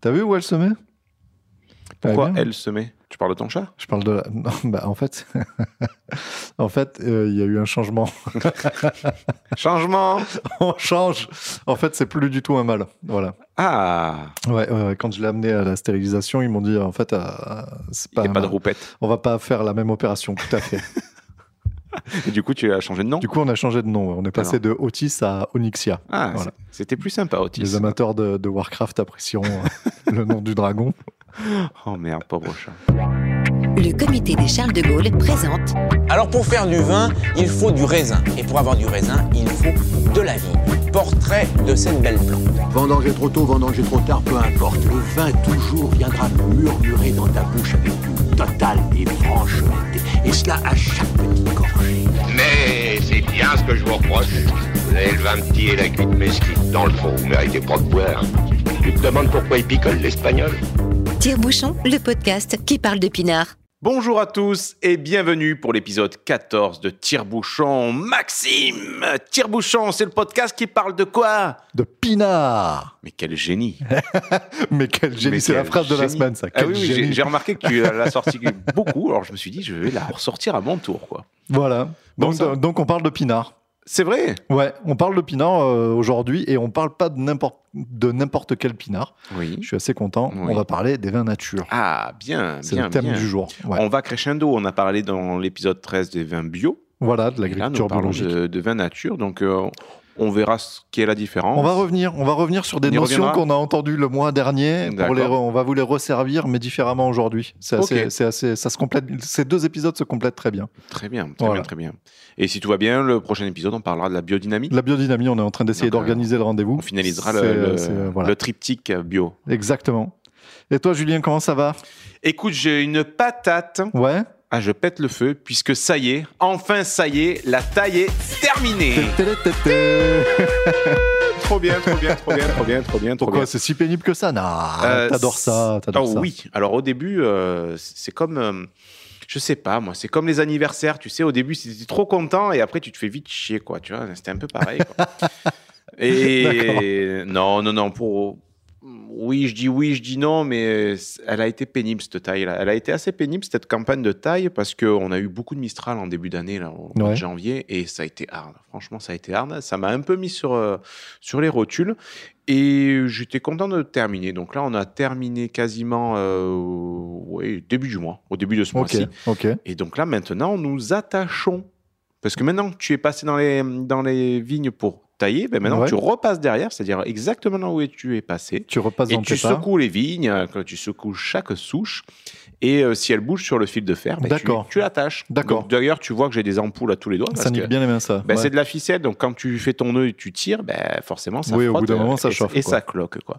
T'as vu où elle se met? Pourquoi elle se met? Tu parles de ton chat? Je parle de la... Non, bah, en fait, en fait, euh, il y a eu un changement. Changement On change. En fait, c'est plus du tout un mâle. Voilà. Ah Ouais, quand je l'ai amené à la stérilisation, ils m'ont dit en fait, euh, c'est Il pas. n'y a pas de roupette. On va pas faire la même opération, tout à fait. Et du coup, tu as changé de nom du coup, on a changé de nom. On est passé de Otis à Onyxia. Ah, Voilà. c'était plus sympa, Otis. Les amateurs de, de Warcraft apprécieront euh, le nom du dragon. Oh merde, pauvre chat. Le comité des Charles de Gaulle présente Alors pour faire du vin, il faut du raisin. Et pour avoir du raisin, il faut de la vigne. Portrait de cette belle plante. Vendanger trop tôt, vendanger trop tard, peu importe. Le vin toujours viendra murmurer dans ta bouche avec une totale et franche honnêteté. Et cela à chaque petite gorgée. Mais c'est bien ce que je vous reproche. Vous avez le vin petit et la cuite mesquite. Dans le fond, vous méritez pas de boire. Tu te demandes pourquoi il picole l'espagnol? Tire-Bouchon, le podcast qui parle de pinard. Bonjour à tous et bienvenue pour l'épisode 14 de Tire-Bouchon. Maxime Tire-Bouchon, c'est le podcast qui parle de quoi? De Pinard Mais quel génie Mais quel génie C'est la phrase de la semaine, ça. Ah oui, oui, j'ai- remarqué que tu l'as sorti beaucoup, alors je me suis dit, je vais la ressortir à mon tour. quoi. Voilà. Donc, on parle de Pinard. C'est vrai Ouais, on parle de Pinard euh, aujourd'hui et on parle pas de n'importe de n'importe quel Pinard. Oui. Je suis assez content. Oui. On va parler des vins nature. Ah, bien, C'est bien, le thème bien. du jour. Ouais. On va crescendo, on a parlé dans l'épisode 13 des vins bio. Voilà, de l'agriculture biologique. de, de vin nature, donc euh, on verra ce qu'est la différence. On va revenir, on va revenir sur des notions qu'on a entendues le mois dernier. Pour les, on va vous les resservir, mais différemment aujourd'hui. C'est assez, ça se complète. Ces deux épisodes se complètent très bien. Très bien, très Voilà. bien, très bien. Et si tout va bien, le prochain épisode, on parlera de la biodynamie. La biodynamie, on est en train d'essayer d'organiser le rendez-vous. On finalisera le, euh, voilà. le triptyque bio. Exactement. Et toi, Julien, comment ça va? Écoute, j'ai une patate. Ouais. Ah, je pète le feu, puisque ça y est, enfin ça y est, la taille est terminée. Trop bien, trop bien, trop bien, trop bien, trop bien, trop Pourquoi bien. c'est si pénible que ça Non, Euh, t'adores ça, t'adores Oh ça. oui. Alors au début, euh, c'est comme, euh, je sais pas moi, c'est comme les anniversaires. Tu sais, au début, c'était trop content et après, tu te fais vite chier, quoi. Tu vois, c'était un peu pareil. quoi. et non, non, non. Pour oui, je dis oui, je dis non, mais elle a été pénible cette taille-là. Elle a été assez pénible cette campagne de taille parce qu'on a eu beaucoup de Mistral en début d'année, là, Ouais. de janvier, et ça a été hard. Franchement, ça a été hard. Ça m'a un peu mis sur, euh, sur les rotules. Et j'étais content de terminer. Donc là, on a terminé quasiment euh, ouais, début du mois, au début de ce mois-ci. Et donc là, maintenant, nous attachons. Parce que maintenant que tu es passé dans les, dans les vignes pour tailler, ben maintenant Ouais. tu repasses derrière, c'est-à-dire exactement là où tu es passé. Tu repasses Et dans tu secoues les vignes, tu secoues chaque souche. Et euh, si elle bouge sur le fil de fer, ben, tu, l'attaches. D'accord. D'ailleurs, tu vois que j'ai des ampoules à tous les doigts. parce Ça nique que- bien les mains, ça. ben, Ouais. C'est de la ficelle, donc quand tu fais ton nœud et tu tires, ben, forcément ça Oui, au frotte, bout d'un euh, moment, ça et, chauffe, Et quoi. ça cloque. Quoi.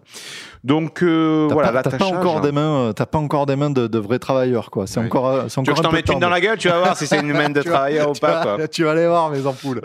Donc euh, voilà, t'as pas encore hein. des mains, t'as pas encore des mains de, de vrais travailleurs, quoi. C'est Ouais. encore, c'est Tu veux encore que je t'en mette une dans la gueule Tu vas voir si c'est une main de travailleur ou pas. Tu vas aller voir mes ampoules.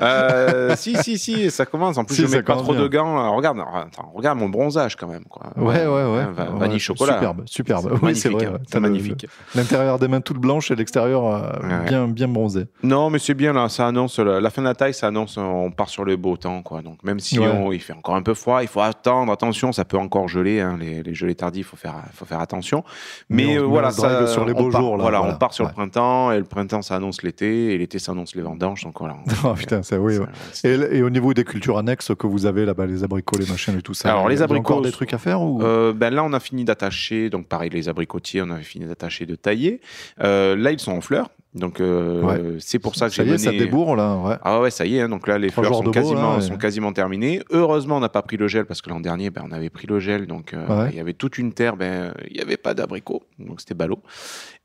Si, si, si, ça commence. En plus, Si, je ça mets pas trop de gants. Alors, regarde, attends, regarde mon bronzage quand même. Quoi. Ouais, ouais, ouais. va- Ouais, vanille chocolat. Superbe, superbe. Oui, magnifique. c'est vrai. hein. C'est le- magnifique. L'intérieur des mains toutes blanches et l'extérieur euh, bien, bien bronzé. Non, mais c'est bien là. Ça annonce la, fin de la taille. Ça annonce on part sur le beau temps, quoi. Donc même si Ouais. on- il fait encore un peu froid, il faut attendre. Attention, ça peut encore geler. hein, les, les gelées tardifs, faut faire, faut faire attention. Mais Mais, on- euh, voilà, ça, sur les beaux part- jours, là, Voilà, voilà. on part sur Ouais. le printemps et le printemps ça annonce l'été et l'été ça annonce les vendanges. Donc voilà. Oh putain, c'est oui. ouais. C'est- Et, et au niveau des cultures annexes que vous avez là-bas, les abricots, les machins et tout ça. Alors, les il y a abricots, encore des trucs à faire ou? Euh, ben là, on a fini d'attacher. Donc, pareil, les abricotiers, on avait fini d'attacher, de tailler. Euh, là, ils sont en fleurs. Donc, euh, Ouais. c'est pour ça que Ça j'ai mené. ça débourre là. Ouais. Ah ouais, ça y est. hein. donc là, les Trois fleurs sont beau, quasiment, là, terminées. Heureusement, on n'a pas pris le gel parce que l'an dernier, ben, on avait pris le gel. Donc, euh, il y avait toute une terre. Ben, il n'y avait pas d'abricots. Donc, c'était ballot.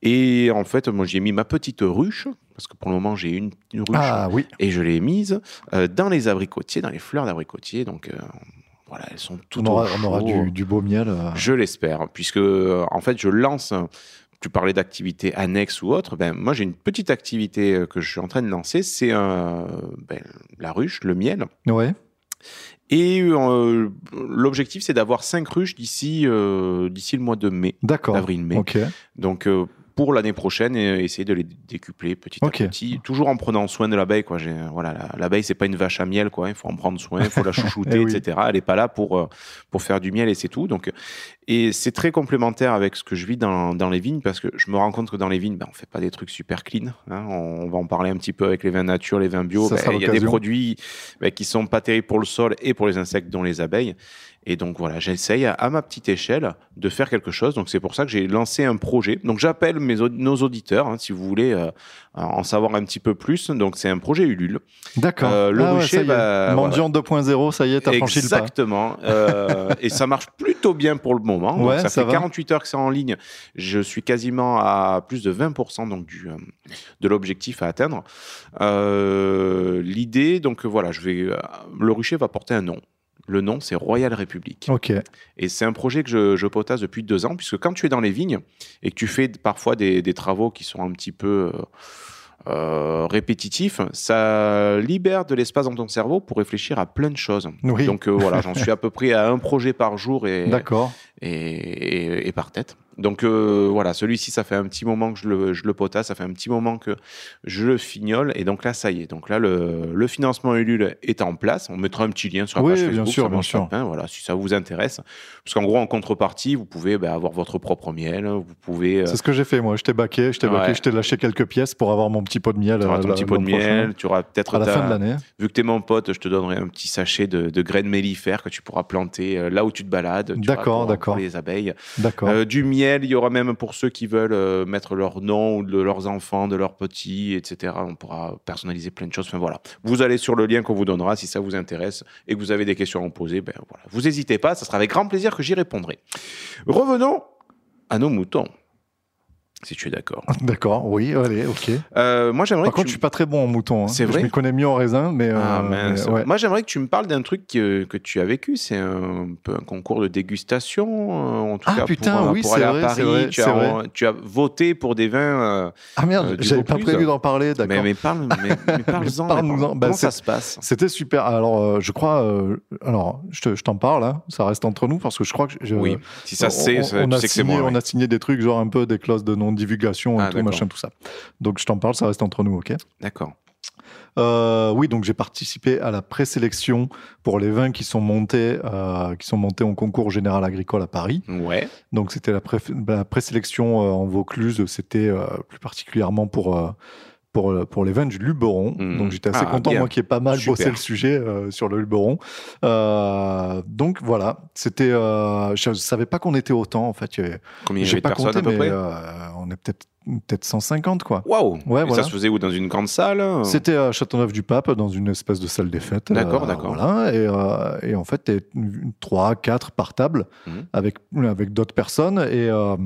Et en fait, moi, j'ai mis ma petite ruche. Parce que pour le moment, j'ai une, une ruche. Ah oui. Et je l'ai mise euh, dans les abricotiers, dans les fleurs d'abricotiers. Donc, voilà, elles sont toutes On aura, au on aura du, du beau miel. Je l'espère, puisque en fait, je lance. Tu parlais d'activité annexe ou autre. Ben, moi, j'ai une petite activité euh, que je suis en train de lancer. C'est euh, ben, la ruche, le miel. Ouais. Et euh, l'objectif, c'est d'avoir cinq ruches d'ici euh, d'ici le mois de mai, D'accord. d'avril-mai. Ok. Donc, pour l'année prochaine et essayer de les décupler petit à petit, toujours en prenant soin de l'abeille. Quoi. J'ai- Voilà, la- l'abeille, c'est pas une vache à miel, quoi. Il faut en prendre soin, il faut la chouchouter, Eh oui. etc. Elle n'est pas là pour, euh, pour faire du miel et c'est tout. Donc, et c'est très complémentaire avec ce que je vis dans, dans les vignes parce que je me rends compte que dans les vignes, ben, on fait pas des trucs super clean. hein. On, va en parler un petit peu avec les vins nature, les vins bio. Ben, Il y a des produits ben, qui sont pas terribles pour le sol et pour les insectes, dont les abeilles. Et donc voilà, j'essaye à, à ma petite échelle de faire quelque chose. Donc c'est pour ça que j'ai lancé un projet. Donc j'appelle mes, aud- nos auditeurs, hein, si vous voulez euh, en savoir un petit peu plus. Donc c'est un projet Ulule. D'accord. Euh, le Ah rucher, bah, Mendiant 2.0, ça y est, t'as franchi le pas. Exactement. Euh, et ça marche plutôt bien pour le moment. Donc, ça, ça fait va. 48 heures que c'est en ligne. Je suis quasiment à plus de 20% donc, du, de l'objectif à atteindre. L'idée, donc voilà, je vais, le rucher va porter un nom. Le nom, c'est Royal République. Ok. Et c'est un projet que je, je potasse depuis deux ans, puisque quand tu es dans les vignes et que tu fais parfois des, des travaux qui sont un petit peu euh, euh, répétitifs, ça libère de l'espace dans ton cerveau pour réfléchir à plein de choses. Oui. Donc euh, voilà, j'en suis à peu près à un projet par jour et, D'accord. et, et- et par tête. Donc euh, voilà, celui-ci, ça fait un petit moment que je le, je le potasse, ça fait un petit moment que je le fignole, et donc là, ça y est. Donc là, le, le financement Ulule est en place. On mettra un petit lien sur la Oui, page bien Facebook, sûr, bien sûr. de pain, voilà, si ça vous intéresse. Parce qu'en gros, en contrepartie, vous pouvez bah, avoir votre propre miel, vous pouvez... euh, C'est ce que j'ai fait, moi. Je t'ai baqué, je t'ai baqué, Ouais. je t'ai lâché quelques pièces pour avoir mon petit pot de miel. tu auras euh, ton la- petit pot de miel, tu auras peut-être À la ta- fin de l'année. Vu que tu es mon pote, je te donnerai un petit sachet de, de graines mellifères que tu pourras planter euh, là où tu te balades. D'accord, d'accord. Pour les abeilles. D'accord. Euh, du miel, il y aura même pour ceux qui veulent euh, mettre leur nom ou de leurs enfants, de leurs petits, etc. On pourra personnaliser plein de choses. Enfin voilà. Vous allez sur le lien qu'on vous donnera si ça vous intéresse et que vous avez des questions à me poser. Ben voilà. Vous n'hésitez pas, ça sera avec grand plaisir que j'y répondrai. Revenons à nos moutons. Si tu es d'accord. D'accord, oui, allez, ok. Euh, moi, j'aimerais Par contre, tu- je suis pas très bon en mouton. hein. C'est vrai Je m'y connais mieux en raisin, mais. Ah, euh, mais ouais. Moi, j'aimerais que tu me parles d'un truc que, que tu as vécu. C'est un peu un concours de dégustation, euh, en tout Ah, cas putain, pour, euh, oui, pour c'est aller vrai, à Paris. vrai, tu, as, vrai. tu as voté pour des vins. euh, Ah merde, j'avais pas prévu d'en parler, d'accord. mais, mais parle, mais, parle-en. Parle-nous-en. Bah, Comment ça se passe? C'était super. Alors, je crois. alors, je te- je t'en parle, hein, ça reste entre nous, parce que je crois que. Oui, si ça se sait, tu sais que c'est moi. On a signé des trucs, genre un peu des clauses de non-divulgation et Ah, tout, machin, tout ça. Donc, je t'en parle, ça reste entre nous, ok? D'accord. Euh, oui, donc j'ai participé à la présélection pour les vins qui sont montés, euh, qui sont montés en concours général agricole à Paris. Ouais. Donc c'était la, pré- la présélection euh, en Vaucluse, c'était euh, plus particulièrement pour pour, euh, pour les vins du Luberon. Mhm. Donc j'étais assez Ah, content, bien. moi qui ai pas mal Super. bossé le sujet euh, sur le Luberon. Euh, donc voilà, c'était. euh, je ne savais pas qu'on était autant en fait. Combien il y de pas personnes compté, à peu mais près on est peut-être peut-être 150 quoi. Waouh Ouais, Et voilà. Ça se faisait où? Dans une grande salle C'était à Châteauneuf-du-Pape, dans une espèce de salle des fêtes. D'accord, euh, d'accord. Voilà, et, euh, et en fait, t'es trois, quatre par table Mhm. avec, avec d'autres personnes. Et, euh,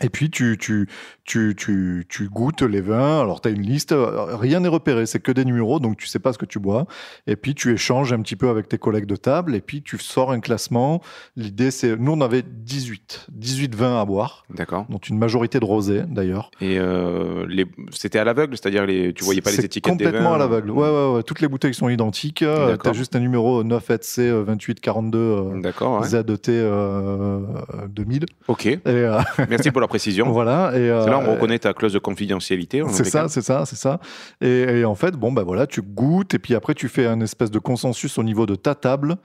et puis, tu, tu, tu, tu, tu goûtes les vins. Alors, tu as une liste, euh, rien n'est repéré, c'est que des numéros, donc tu sais pas ce que tu bois. Et puis, tu échanges un petit peu avec tes collègues de table, et puis tu sors un classement. L'idée, c'est. Nous, on avait 18, 18 vins à boire, D'accord. dont une majorité de rosé, d'ailleurs. Et euh, les... c'était à l'aveugle, c'est-à-dire les... tu voyais pas les étiquettes des vins complètement à l'aveugle. Ouais, ouais, ouais. Toutes les bouteilles sont identiques. Euh, D'accord. T'as juste un numéro 9FC euh, 2842 euh, D'accord, ouais. ZT euh, 2000. Ok, euh, merci pour la précision. voilà. Et, euh, C'est là on reconnaît ta clause de confidentialité. on C'est ça, c'est ça, c'est ça. Et, et en fait, bon, bah voilà, tu goûtes et puis après, tu fais un espèce de consensus au niveau de ta table.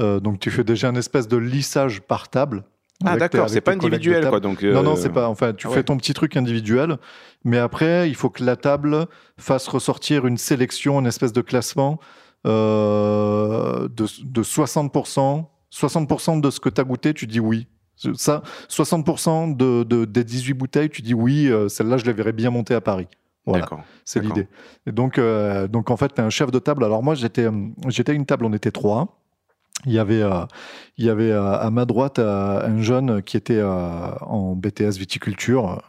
Euh, donc, tu fais déjà un espèce de lissage par table. Ah d'accord, c'est pas individuel quoi. Donc, Non, non, euh, c'est pas. Enfin, tu ah fais ouais. ton petit truc individuel, mais après, il faut que la table fasse ressortir une sélection, une espèce de classement euh, de, de 60%. 60% de ce que tu as goûté, tu dis oui. Ça, 60% de, de- des 18 bouteilles, tu dis oui, euh, celle-là, je la verrais bien monter à Paris. Voilà, c'est l'idée. Et donc, euh, donc, en fait, tu es un chef de table. Alors, moi, j'étais euh, j'étais à une table, on était trois. Il y avait, euh, il y avait euh, à ma droite un jeune qui était en BTS viticulture,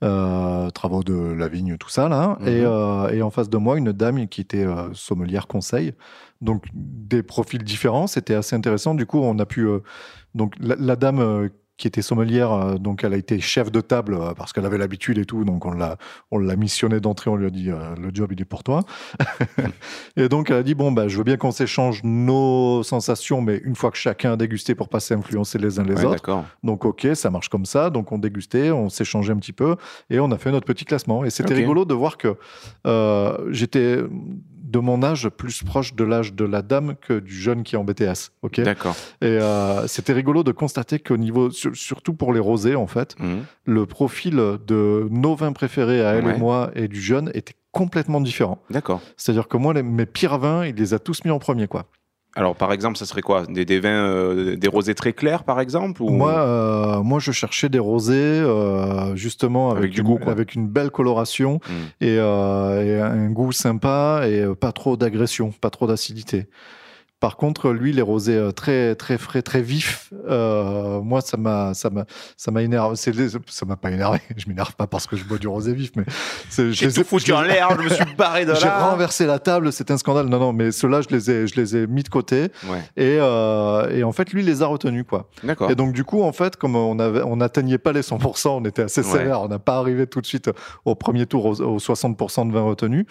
travaux de la vigne, tout ça là, Mhm. et, et en face de moi une dame qui était sommelière conseil. Donc des profils différents, c'était assez intéressant. Du coup, on a pu donc la, la dame euh, qui était sommelière, euh, donc elle a été chef de table euh, parce qu'elle avait l'habitude et tout, donc on l'a, on l'a missionné d'entrée, on lui a dit le job il est pour toi. et donc elle a dit bon bah je veux bien qu'on s'échange nos sensations, mais une fois que chacun a dégusté pour pas s'influencer les uns les Ouais, autres. Donc ok, ça marche comme ça. Donc on dégustait, on s'échangeait un petit peu et on a fait notre petit classement. Et c'était rigolo de voir que j'étais de mon âge plus proche de l'âge de la dame que du jeune qui est en BTS. Ok. Et D'accord. euh, c'était rigolo de constater qu'au niveau, sur- surtout pour les rosés en fait, Mhm. le profil de nos vins préférés à elle Ouais. et moi et du jeune était complètement différent. D'accord. C'est-à-dire que moi, les- mes pires vins, il les a tous mis en premier, quoi. Alors, par exemple, ça serait quoi? Des, des vins, euh, des rosés très clairs, par exemple ou... Moi, euh, moi, je cherchais des rosés, euh, justement, avec, Avec du une, goût, quoi. avec une belle coloration Mhm. et, et un goût sympa et pas trop d'agression, pas trop d'acidité. Par contre, lui, les rosés euh, très très frais, très vifs, euh, moi, ça m'a ça m'a ça m'a énervé. Ça m'a pas énervé. Je m'énerve pas parce que je bois du rosé vif, mais J'ai tout foutu en l'air, je me suis barré de J'ai là. renversé la table, c'est un scandale. Non, non, mais ceux-là, je les ai, je les ai mis de côté. Ouais, Et, euh, et en fait, lui, il les a retenus, quoi. d'accord. Et donc, du coup, en fait, comme on avait, on n'atteignait pas les 100%, on était assez Ouais. sévère, on n'a pas arrivé tout de suite au premier tour aux, aux 60% de vin retenus.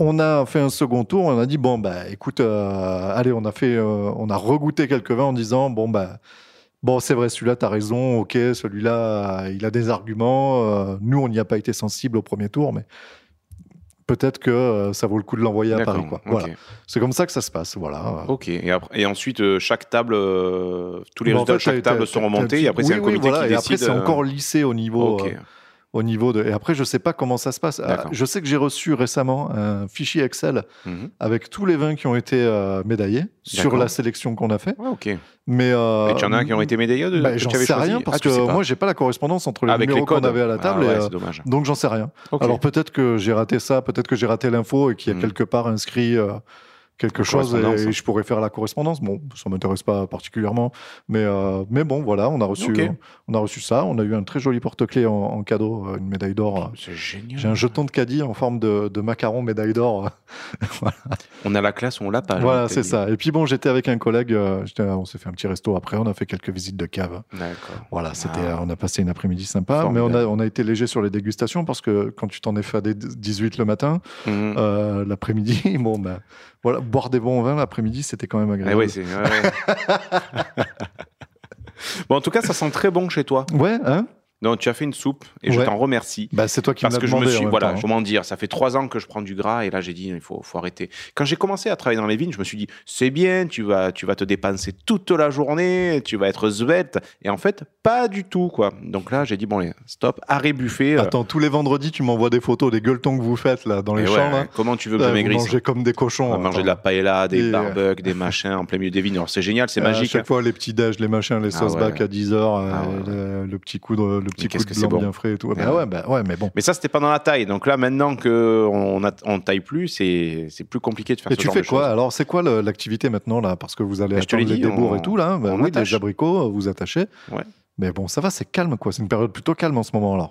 On a fait un second tour, on a dit bon bah écoute, euh, allez, on a fait, euh, on a regoûté quelques vins en disant bon bah bon c'est vrai celui-là t'as raison, ok celui-là il a des arguments. euh, nous on n'y a pas été sensible au premier tour, mais peut-être que ça vaut le coup de l'envoyer à Paris quoi. ok. Voilà, c'est comme ça que ça se passe, voilà. Ok, et, après, et ensuite, chaque table, tous les Bon, en résultats de chaque table sont remontés, et après, oui, c'est un oui, comité voilà, qui et après décide. c'est encore lissé au niveau. Ok, euh, au niveau de. Et après, je sais pas comment ça se passe. Ah. Je sais que j'ai reçu récemment un fichier Excel Mhm. avec tous les vins qui ont été euh, médaillés sur la sélection qu'on a fait. Ouais, ok. Mais euh, et tu en as qui ont été médaillés de bah, J'en tu sais choisi rien parce Ah, tu que sais pas. moi, j'ai pas la correspondance entre les Avec numéros qu'on avait à la Ah table. ouais, et, c'est dommage. donc, j'en sais rien. Alors, peut-être que j'ai raté ça, peut-être que j'ai raté l'info et qu'il y a Mhm. quelque part inscrit. euh, quelque La chose et je pourrais faire la correspondance. Bon, ça m'intéresse pas particulièrement, mais euh, mais bon, voilà, on a reçu, on a reçu ça. On a eu un très joli porte-clés en, en cadeau, euh, une médaille d'or. euh, c'est génial. j'ai un jeton de caddie en forme de, de macaron médaille d'or. On a la classe, on l'a pas. voilà, c'est ça. Et puis bon, j'étais avec un collègue, on s'est fait un petit resto après, on a fait quelques visites de cave. D'accord. Voilà, c'était, Ah. on a passé une après-midi sympa, mais on a, on a été léger sur les dégustations parce que quand tu t'en es fait à des 18 le matin, euh, l'après-midi, bon, ben, voilà, boire des bons vins l'après-midi, c'était quand même Ah agréable. ouais, c'est. ouais, ouais. bon, en tout cas, ça sent très bon chez toi. Ouais, hein? Donc, tu as fait une soupe et je t'en remercie. bah, c'est toi qui Parce que je me suis, voilà, temps, hein. comment dire, ça fait trois ans que je prends du gras et là j'ai dit il faut, faut arrêter. Quand j'ai commencé à travailler dans les vignes, je me suis dit c'est bien, tu vas, tu vas te dépenser toute la journée, tu vas être svelte et en fait pas du tout quoi. Donc là j'ai dit bon stop, arrêt buffet. euh, Attends, tous les vendredis, tu m'envoies des photos des gueuletons que vous faites là dans les et champs. ouais, là. comment tu veux que je vous maigrisse mangez comme des cochons. On va manger de la paella, des Et, euh, barbecues, des machins en plein milieu des vignes. Alors c'est génial, c'est À magique. chaque fois, les petits déj, les machins, les Ah sauces ouais. bac à 10 heures, euh, Ah le, le petit coup de, le petit coup de que c'est blanc bon. bien frais et tout. Ah Bah ouais. bah ouais, mais bon. Mais ça, c'était pas dans la taille. Donc là, maintenant que on, taille plus, c'est plus compliqué de faire Et ce tu genre fais de quoi. Alors, c'est quoi l'activité maintenant là? Parce que vous allez attendre les débours on- et tout là. Bah oui, attache. les abricots, vous attachez. Ouais. Mais bon, ça va, c'est calme quoi. C'est une période plutôt calme en ce moment là.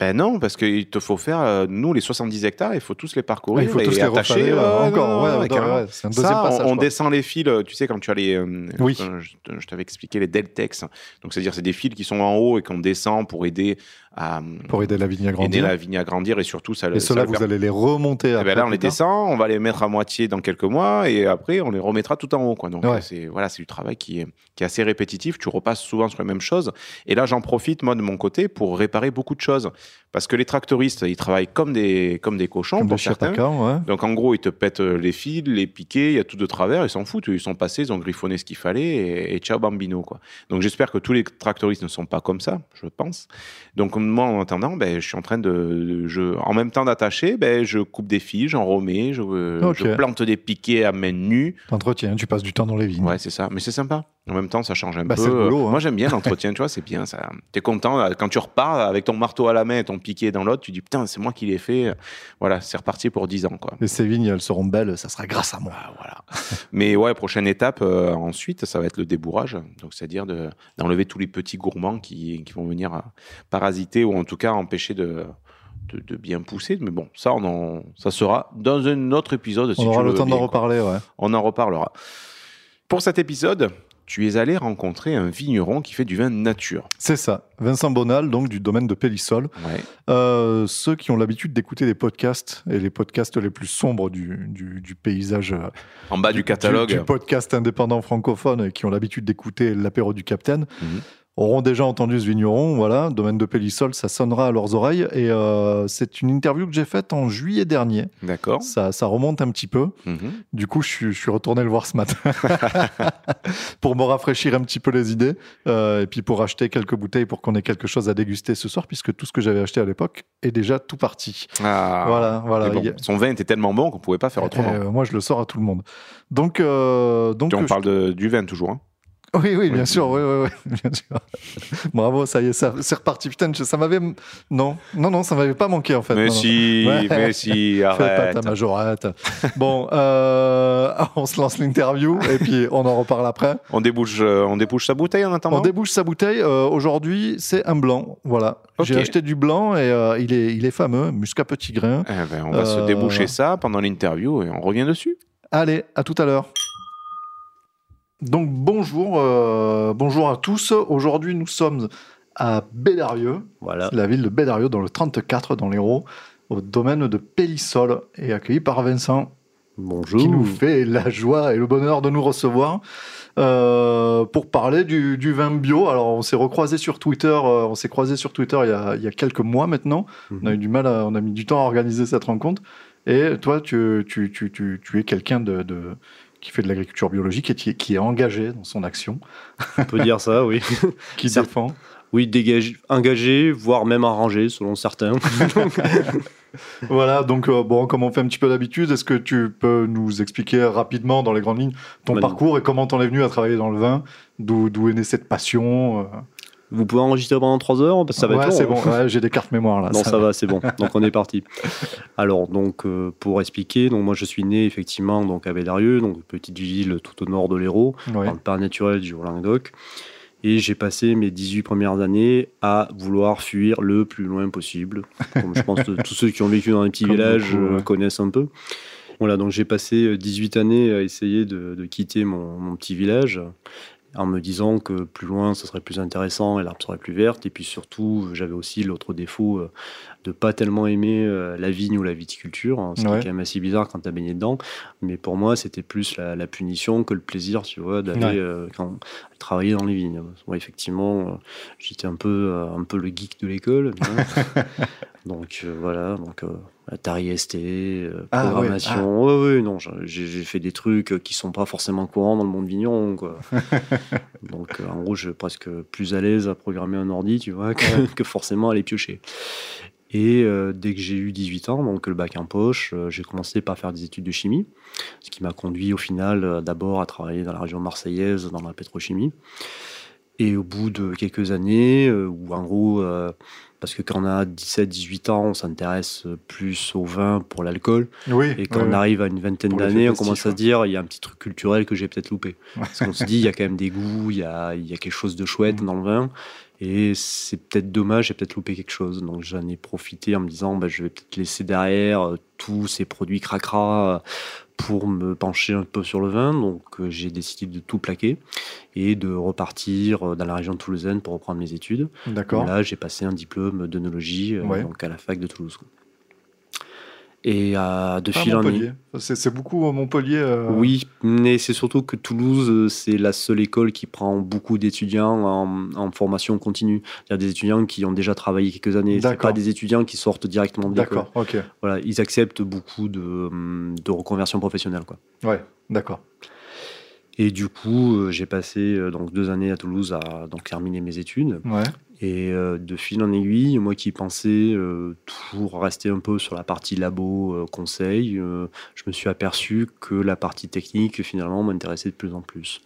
Ben non, parce qu'il te faut faire, euh, nous, les 70 hectares, il faut tous les parcourir. il faut et tous les attacher. euh, ouais, encore. non, Ouais, ouais, ouais, carrément. ouais, c'est un deuxième Ça, on- passage. on, descend les fils, euh, tu sais, quand tu as les. euh, Oui. Je, t'avais expliqué les Deltex. Donc, c'est-à-dire, c'est des fils qui sont en haut et qu'on descend pour aider à. Pour aider la vigne à aider grandir. la vigne à grandir et surtout, ça le- Et ceux-là, vous allez les remonter Eh après. ben là, on les descend, on va les mettre à moitié dans quelques mois et après, on les remettra tout en haut. Quoi. Donc, Ouais. c'est voilà, c'est du travail qui est, qui est assez répétitif. Tu repasses souvent sur les mêmes choses. Et là, j'en profite, moi, de mon côté, pour réparer beaucoup de choses. Parce que les tractoristes, ils travaillent comme des, comme des cochons, Comme pour des certains. ouais. Donc, en gros, ils te pètent euh, les fils, les piquets, il y a tout de travers, ils s'en foutent. Ils sont passés, ils ont griffonné ce qu'il fallait et, et ciao bambino. Quoi. Donc, j'espère que tous les tractoristes ne sont pas comme ça, je pense. Donc, moi, en attendant, ben, je suis en train de. Je, en même temps d'attacher, ben, je coupe des fils, j'en remets, je, euh, je plante des piquets à main nue. T'entretiens, tu passes du temps dans les vignes. Ouais, c'est ça. Mais c'est sympa. En même temps, ça change un Bah, peu. boulot, hein. Moi, j'aime bien l'entretien, tu vois, c'est bien. Ça... T'es content. là, Quand tu repars avec ton marteau à la main et ton piquet dans l'autre, tu dis putain, c'est moi qui l'ai fait. Voilà, c'est reparti pour 10 ans, quoi. Et ces vignes, elles seront belles, ça sera grâce à moi. Ah, voilà. Mais ouais, prochaine étape euh, ensuite, ça va être le débourrage. Donc, c'est-à-dire de- d'enlever tous les petits gourmands qui, qui vont venir euh, parasiter ou en tout cas empêcher de, de, de bien pousser. Mais bon, ça, on en- ça sera dans un autre épisode. si on tu aura le temps d'en reparler, ouais. On en reparlera. Pour cet épisode, tu es allé rencontrer un vigneron qui fait du vin nature. C'est ça. Vincent Bonal, donc du domaine de Pélissol. Ouais. Euh, ceux qui ont l'habitude d'écouter des podcasts, et les podcasts les plus sombres du, du- du paysage En bas du catalogue. du, podcast indépendant francophone et qui ont l'habitude d'écouter l'apéro du Capitaine Mhm. Auront déjà entendu ce vigneron. Voilà, domaine de Pélissol, ça sonnera à leurs oreilles. Et euh, c'est une interview que j'ai faite en juillet dernier. D'accord. Ça, ça remonte un petit peu. Mhm. Du coup, je suis, je suis retourné le voir ce matin pour me rafraîchir un petit peu les idées euh, et puis pour acheter quelques bouteilles pour qu'on ait quelque chose à déguster ce soir, puisque tout ce que j'avais acheté à l'époque est déjà tout parti. Ah. Voilà, voilà. Bon, Son vin était tellement bon qu'on pouvait pas faire autrement. Euh, moi, je le sors à tout le monde. Donc, euh, donc Puis on je- parle de- du vin toujours. hein. Oui, oui, bien Oui. sûr, oui, oui, oui, bien sûr. Bravo, ça y est, ça- c'est reparti. Putain, ça m'avait. Non, non, non, ça m'avait pas manqué en fait. mais Non, non. si, Ouais. mais si, Fais pas arrête. ta majorette. bon, euh, on se lance l'interview et puis on en reparle après. On débouche, euh, on débouche sa bouteille en attendant. On débouche sa bouteille. Euh, Aujourd'hui, c'est un blanc. Voilà. J'ai acheté du blanc et euh, il, est, il est fameux, muscat petit grain. Eh ben, on va se déboucher ça pendant l'interview et on revient dessus. Allez, à tout à l'heure. Donc bonjour, euh, bonjour à tous. Aujourd'hui, nous sommes à Bédarieux, Voilà. la ville de Bédarieux, dans le 34, dans l'Hérault, au domaine de Pélissol, et accueilli par Vincent, Bonjour. qui nous fait la joie et le bonheur de nous recevoir euh, pour parler du, du vin bio. Alors, on s'est recroisé sur Twitter, euh, on s'est croisé sur Twitter il y a, il y a quelques mois maintenant. On a eu du mal, à- on a mis du temps à organiser cette rencontre. Et toi, tu, tu, tu, tu, tu es quelqu'un de, de- qui fait de l'agriculture biologique et qui est, engagé dans son action, On peut dire ça, oui. qui défend. Oui, dégagé, engagé, voire même arrangé, selon certains. Voilà, donc euh, bon, comme on fait un petit peu d'habitude, est-ce que tu peux nous expliquer rapidement, dans les grandes lignes, ton Bah, parcours et comment t'en es venu à travailler dans le vin? D'où d'où est née cette passion euh? Vous pouvez enregistrer pendant 3 heures parce que ça va Ouais, être c'est hein. bon, ouais, j'ai des cartes mémoire là. Non, ça, va, c'est bon. Donc on est parti. Alors donc euh, pour expliquer, donc moi je suis né effectivement donc à Bédarieux, donc petite ville tout au nord de l'Hérault, Ouais. dans le parc naturel du Haut-Languedoc. Et j'ai passé mes 18 premières années à vouloir fuir le plus loin possible. Comme je pense que tous ceux qui ont vécu dans un petit Comme village beaucoup, euh, ouais. connaissent un peu. Voilà, donc j'ai passé euh, 18 années à essayer de, de quitter mon, mon petit village en me disant que plus loin, ce serait plus intéressant et l'herbe serait plus verte. Et puis surtout, j'avais aussi l'autre défaut euh, de pas tellement aimer euh, la vigne ou la viticulture, hein, ce qui Ouais. est quand même assez bizarre quand tu as baigné dedans. Mais pour moi, c'était plus la, la punition que le plaisir, tu vois, d'aller Ouais. euh, travailler dans les vignes. Ouais, effectivement, j'étais un peu, un peu le geek de l'école. donc euh, voilà, donc euh, Atari ST, euh, Ah, ouais, programmation. Ouais, ouais, non, j'ai fait des trucs qui sont pas forcément courants dans le monde vigneron, quoi. donc euh, en gros, je suis presque plus à l'aise à programmer un ordi, tu vois, que, que forcément à les piocher. Et euh, dès que j'ai eu 18 ans, donc le bac en poche, euh, j'ai commencé par faire des études de chimie, ce qui m'a conduit au final euh, d'abord à travailler dans la région marseillaise, dans la pétrochimie. Et au bout de quelques années, euh, où en gros, euh, parce que quand on a 17-18 ans, on s'intéresse plus au vin pour l'alcool, Oui. et quand on arrive à une vingtaine d'années, on commence à ouais. se dire, il y a un petit truc culturel que j'ai peut-être loupé. Parce qu'on se dit, il y a quand même des goûts, il y a, il y a quelque chose de chouette Mhm. dans le vin. Et c'est peut-être dommage, j'ai peut-être loupé quelque chose. Donc j'en ai profité en me disant, bah, je vais peut-être laisser derrière euh, tous ces produits cracra euh, pour me pencher un peu sur le vin. Donc euh, j'ai décidé de tout plaquer et de repartir euh, dans la région toulousaine pour reprendre mes études. D'accord. Là, j'ai passé un diplôme d'œnologie euh, Ouais. donc à la fac de Toulouse. Et euh, de Ah, fil en aiguille. Montpellier. C'est beaucoup euh, Montpellier. euh, Oui, mais c'est surtout que Toulouse, c'est la seule école qui prend beaucoup d'étudiants en, en formation continue. Il y a des étudiants qui ont déjà travaillé quelques années. C'est D'accord. pas des étudiants qui sortent directement de l'école. D'accord, ok. Voilà, ils acceptent beaucoup de, hum, de reconversion professionnelle. Quoi. Ouais, d'accord. Et du coup, j'ai passé donc deux années à Toulouse à donc terminer mes études. Ouais. Et euh, de fil en aiguille, moi qui pensais euh, toujours rester un peu sur la partie labo, euh, conseil, euh, je me suis aperçu que la partie technique finalement m'intéressait de plus en plus.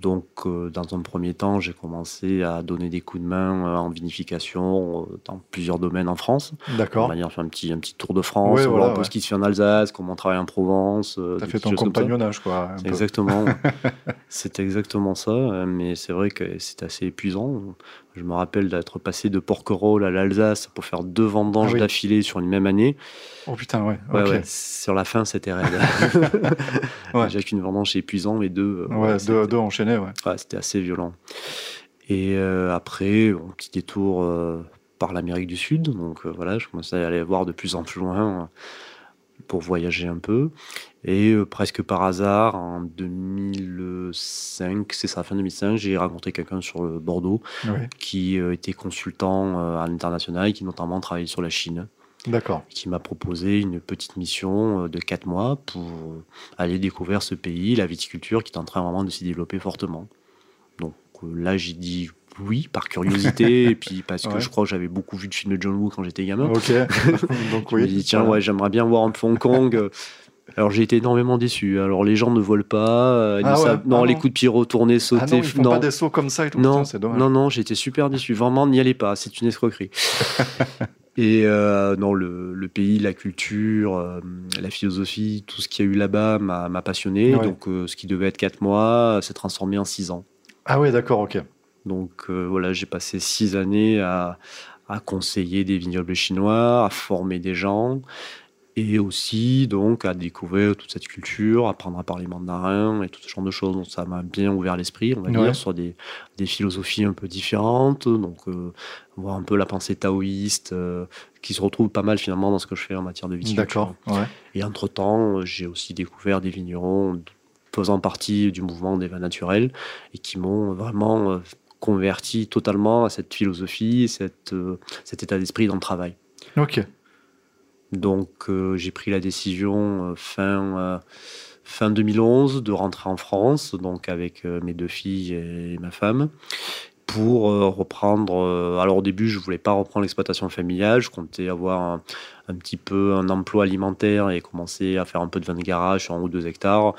Donc, euh, dans un premier temps, j'ai commencé à donner des coups de main euh, en vinification euh, dans plusieurs domaines en France. On D'accord. va dire faire un petit, un petit tour de France, Ouais, voir voilà, un peu ouais. ce qui se fait en Alsace, comment on travaille en Provence. T'as fait ton compagnonnage, quoi. un. Exactement. c'est exactement ça, mais c'est vrai que c'est assez épuisant. Je me rappelle d'être passé de Porquerolles à l'Alsace pour faire deux vendanges Ah oui. d'affilée sur une même année. Oh putain, ouais. Ouais, sur la fin, c'était raide. Déjà qu'une vendange c'est épuisant, mais deux, euh, Ouais, deux, c'était- deux enchaînés, ouais. ouais, c'était assez violent. Et euh, après, un petit détour euh, par l'Amérique du Sud. Donc euh, voilà, je commençais à aller voir de plus en plus loin pour voyager un peu. Et presque par hasard, en 2005, c'est ça, fin 2005, j'ai rencontré quelqu'un sur le Bordeaux qui était consultant à l'international et qui notamment travaillait sur la Chine D'accord. qui m'a proposé une petite mission euh, de 4 mois pour euh, aller découvrir ce pays, la viticulture qui est en train vraiment de s'y développer fortement. Donc euh, là, j'ai dit oui par curiosité et puis parce que Ouais. je crois que j'avais beaucoup vu de films de John Woo quand j'étais gamin. Ok. Donc oui. dis tiens voilà. ouais j'aimerais bien voir un peu Hong Kong. Alors j'ai été énormément déçu. Alors les gens ne volent pas, euh, Ah ne ouais, savent- non ah les non. coups de pied retournés, sauter, Ah non, ils font non. pas des sauts comme ça et tout. Non, Putain, c'est dommage. non, non, j'ai été super déçu. Vraiment, n'y allez pas, c'est une escroquerie. Et euh, non, le, le pays, la culture, euh, la philosophie, tout ce qu'il y a eu là-bas m'a passionné. Ouais. Donc, euh, ce qui devait être 4 mois euh, s'est transformé en 6 ans. Ah ouais, d'accord, ok. Donc, voilà, j'ai passé 6 années à, à conseiller des vignobles chinois, à former des gens. Et aussi, donc, à découvrir toute cette culture, apprendre à parler mandarin et tout ce genre de choses. Donc, ça m'a bien ouvert l'esprit, on va Ouais. dire, sur des, des philosophies un peu différentes. Donc, euh, voir un peu la pensée taoïste, euh, qui se retrouve pas mal finalement dans ce que je fais en matière de viticulture. D'accord. Ouais. Et entre-temps, euh, j'ai aussi découvert des vignerons faisant partie du mouvement des vins naturels et qui m'ont vraiment euh, converti totalement à cette philosophie, cette, cet état d'esprit dans le travail. Ok. Donc euh, j'ai pris la décision euh, fin, euh, fin 2011 de rentrer en France, donc avec mes deux filles et ma femme, pour reprendre. alors au début, je voulais pas reprendre l'exploitation familiale, je comptais avoir un, un petit peu un emploi alimentaire et commencer à faire un peu de vin de garage sur un ou deux hectares.